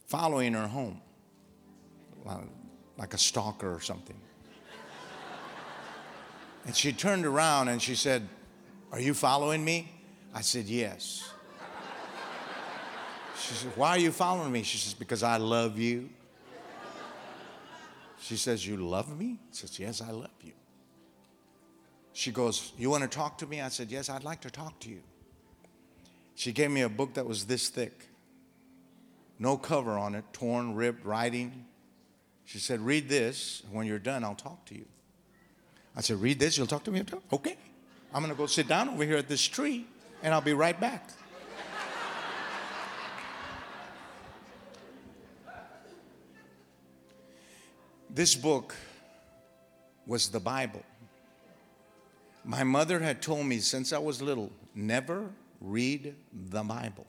following her home like a stalker or something. (laughs) And she turned around and she said, Are you following me? I said, Yes. She said, Why are you following me? She says, Because I love you. She says, You love me? I says, Yes, I love you. She goes, You want to talk to me? I said, Yes, I'd like to talk to you. She gave me a book that was this thick, no cover on it, torn, ripped, writing. She said, Read this. When you're done, I'll talk to you. I said, Read this, you'll talk to me? Okay. I'm going to go sit down over here at this tree, and I'll be right back. this book was the Bible. My mother had told me since I was little never read the Bible.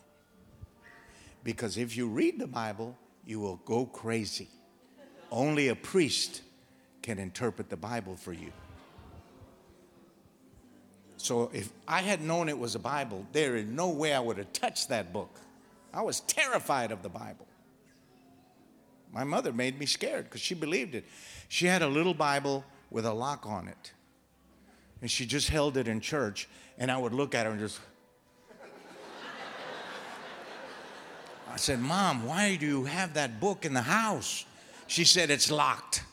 Because if you read the Bible, you will go crazy. Only a priest can interpret the Bible for you. So if I had known it was a Bible, there is no way I would have touched that book. I was terrified of the Bible. My mother made me scared because she believed it. She had a little Bible with a lock on it. And she just held it in church, and I would look at her and just. I said, Mom, why do you have that book in the house? She said, It's locked.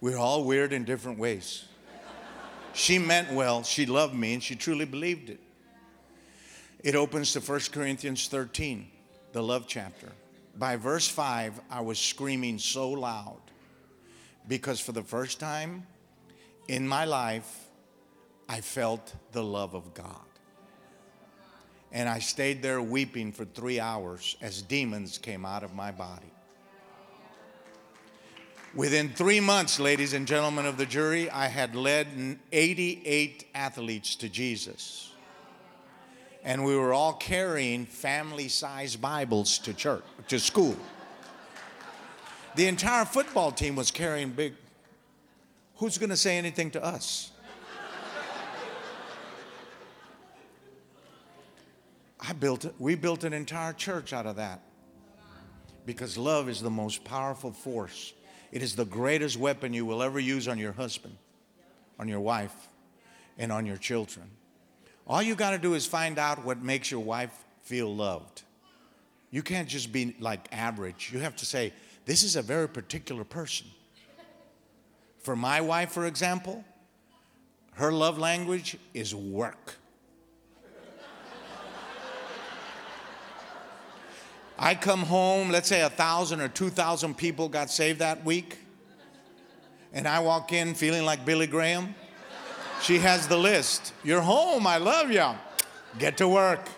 We're all weird in different ways. She meant well, she loved me, and she truly believed it. It opens to 1 Corinthians 13, the love chapter. By verse 5, I was screaming so loud because for the first time in my life, I felt the love of God. And I stayed there weeping for three hours as demons came out of my body. Within three months, ladies and gentlemen of the jury, I had led 88 athletes to Jesus. And we were all carrying family sized Bibles to church, to school. The entire football team was carrying big. Who's going to say anything to us? I built it. We built an entire church out of that. Because love is the most powerful force. It is the greatest weapon you will ever use on your husband, on your wife, and on your children. All you got to do is find out what makes your wife feel loved. You can't just be like average. You have to say, this is a very particular person. For my wife, for example, her love language is work. I come home, let's say a thousand or two thousand people got saved that week, and I walk in feeling like Billy Graham. She has the list. You're home, I love you. Get to work.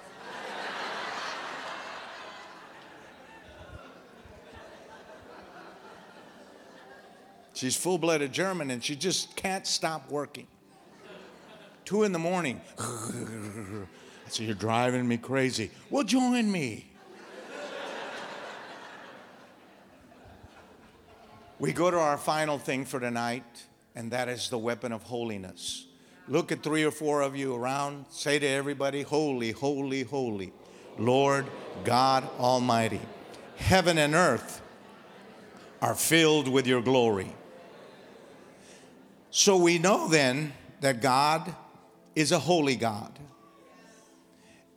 She's full blooded German and she just can't stop working. Two in the morning. (laughs) Said, You're driving me crazy. Well, join me. we go to our final thing for tonight, and that is the weapon of holiness. Look at three or four of you around. Say to everybody, Holy, holy, holy, Lord God Almighty. Heaven and earth are filled with your glory. So we know then that God is a holy God.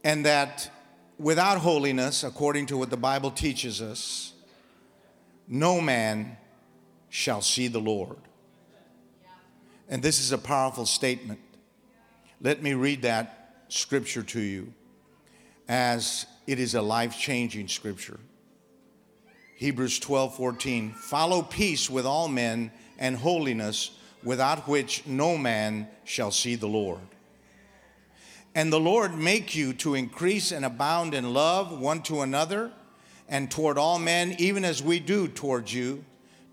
And that without holiness, according to what the Bible teaches us, no man shall see the Lord. And this is a powerful statement. Let me read that scripture to you as it is a life changing scripture. Hebrews 12 14. Follow peace with all men and holiness without which no man shall see the Lord. And the Lord make you to increase and abound in love one to another and toward all men, even as we do towards you,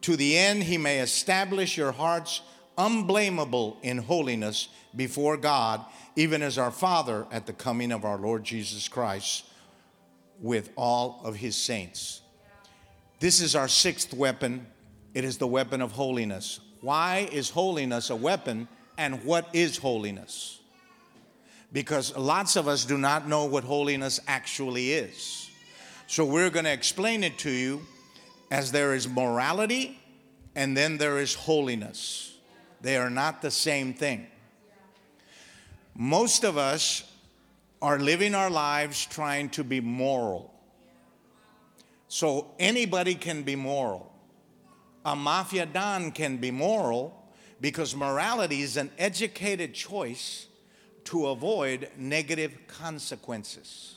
to the end he may establish your hearts unblameable in holiness before God, even as our Father at the coming of our Lord Jesus Christ with all of his saints. This is our sixth weapon. It is the weapon of holiness. Why is holiness a weapon and what is holiness? Because lots of us do not know what holiness actually is. So we're going to explain it to you as there is morality and then there is holiness. They are not the same thing. Most of us are living our lives trying to be moral. So anybody can be moral. A mafia don can be moral because morality is an educated choice to avoid negative consequences.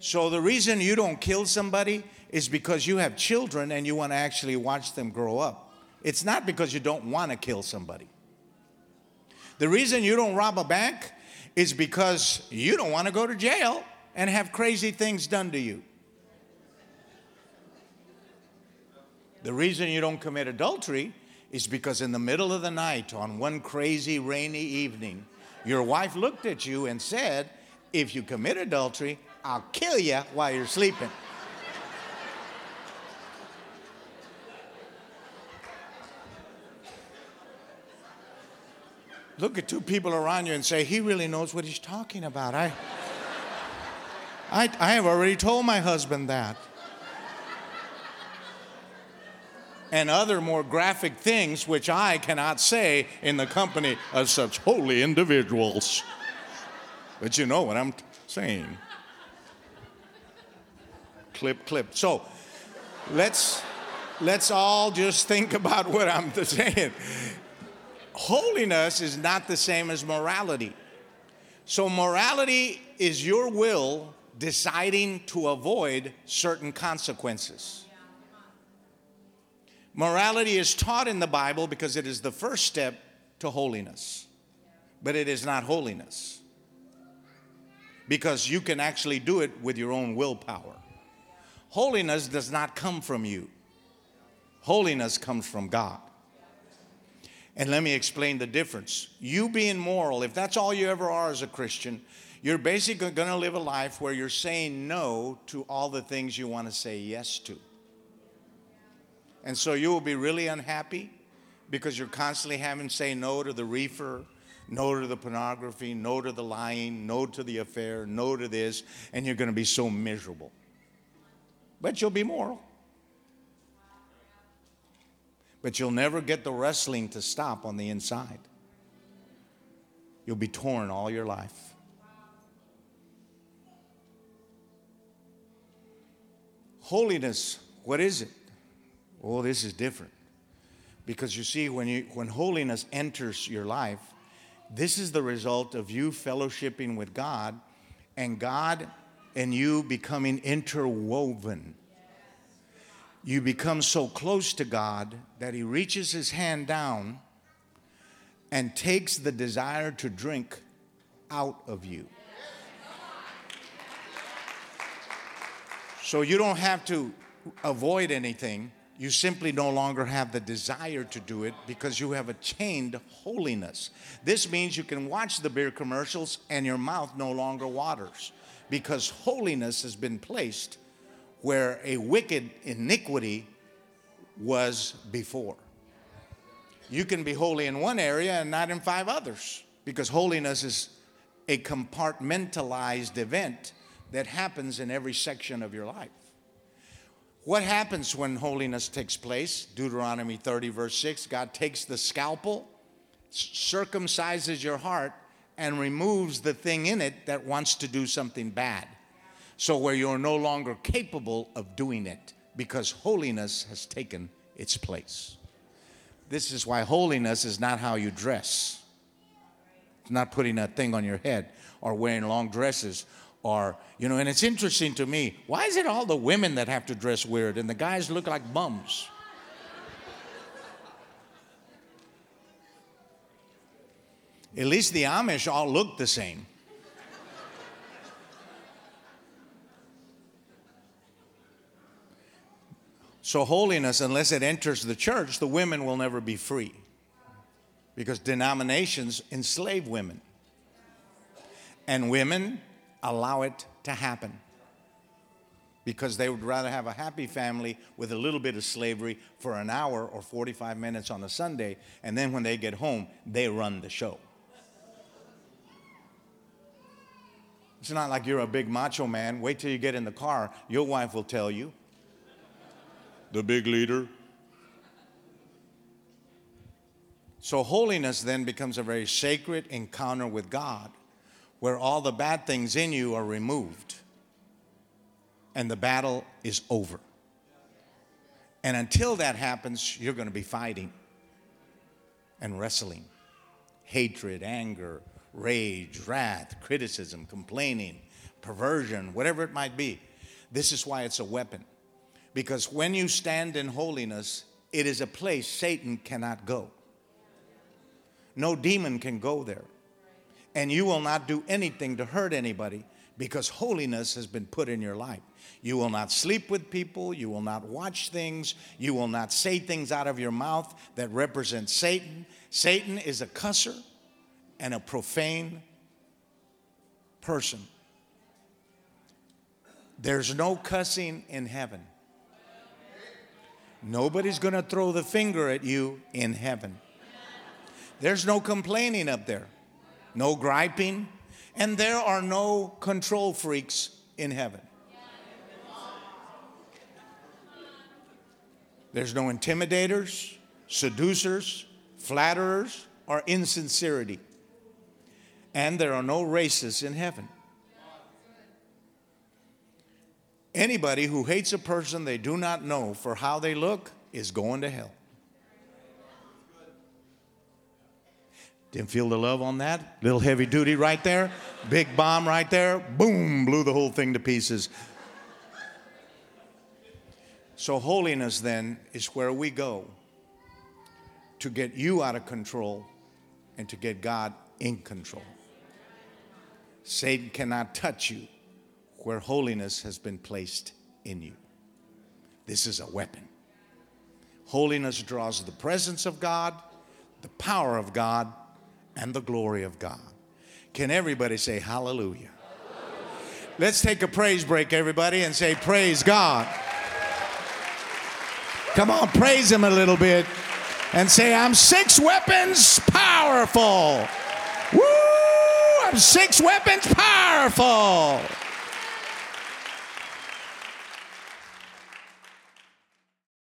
So, the reason you don't kill somebody is because you have children and you want to actually watch them grow up. It's not because you don't want to kill somebody. The reason you don't rob a bank is because you don't want to go to jail and have crazy things done to you. The reason you don't commit adultery is because in the middle of the night, on one crazy rainy evening, your wife looked at you and said, If you commit adultery, I'll kill you while you're sleeping. Look at two people around you and say, He really knows what he's talking about. I, I, I have already told my husband that. And other more graphic things which I cannot say in the company of such holy individuals. But you know what I'm saying. Clip, clip. So let's let's all just think about what I'm (laughs) saying. Holiness is not the same as morality. So morality is your will deciding to avoid certain consequences. Morality is taught in the Bible because it is the first step to holiness, but it is not holiness because you can actually do it with your own willpower. Holiness does not come from you, holiness comes from God. And let me explain the difference. You being moral, if that's all you ever are as a Christian, you're basically going to live a life where you're saying no to all the things you want to say yes to. And so you will be really unhappy because you're constantly having to say no to the reefer, no to the pornography, no to the lying, no to the affair, no to this, and you're going to be so miserable. But you'll be moral. But you'll never get the wrestling to stop on the inside. You'll be torn all your life. Holiness, what is it? Oh, this is different. Because you see, when, you, when holiness enters your life, this is the result of you fellowshipping with God and God and you becoming interwoven. You become so close to God that He reaches His hand down and takes the desire to drink out of you. So you don't have to avoid anything you simply no longer have the desire to do it because you have attained holiness. This means you can watch the beer commercials and your mouth no longer waters because holiness has been placed where a wicked iniquity was before. You can be holy in one area and not in five others because holiness is a compartmentalized event that happens in every section of your life. What happens when holiness takes place? Deuteronomy 30, verse 6 God takes the scalpel, circumcises your heart, and removes the thing in it that wants to do something bad. So, where you're no longer capable of doing it because holiness has taken its place. This is why holiness is not how you dress. It's not putting that thing on your head or wearing long dresses or you know and it's interesting to me why is it all the women that have to dress weird and the guys look like bums? At least the amish all look the same. So holiness unless it enters the church the women will never be free. Because denominations enslave women. And women allow it to happen because they would rather have a happy family with a little bit of slavery for an hour or 45 minutes on a Sunday, and then when they get home, they run the show. It's not like you're a big macho man. Wait till you get in the car, your wife will tell you. The big leader. So, holiness then becomes a very sacred encounter with God where all the bad things in you are removed and the battle is over. And until that happens, you're going to be fighting and wrestling. Hatred, anger, rage, wrath, criticism, complaining, perversion, whatever it might be. This is why it's a weapon. Because when you stand in holiness, it is a place Satan cannot go. No demon can go there. And you will not do anything to hurt anybody because holiness has been put in your life. You will not sleep with people. You will not watch things. You will not say things out of your mouth that represent Satan. Satan is a cusser and a profane person. There's no cussing in heaven. Nobody's going to throw the finger at you in heaven. There's no complaining up there, no griping, and there are no control freaks in heaven. There's no intimidators, seducers, flatterers, or insincerity. And there are no racists in heaven. Anybody who hates a person they do not know for how they look is going to hell. Didn't feel the love on that? Little heavy duty right there. Big bomb right there. Boom, blew the whole thing to pieces. So, holiness then is where we go to get you out of control and to get God in control. Satan cannot touch you where holiness has been placed in you. This is a weapon. Holiness draws the presence of God, the power of God, and the glory of God. Can everybody say hallelujah? hallelujah? Let's take a praise break, everybody, and say, Praise God. Come on, praise Him a little bit and say, I'm six weapons powerful. Woo! I'm six weapons powerful.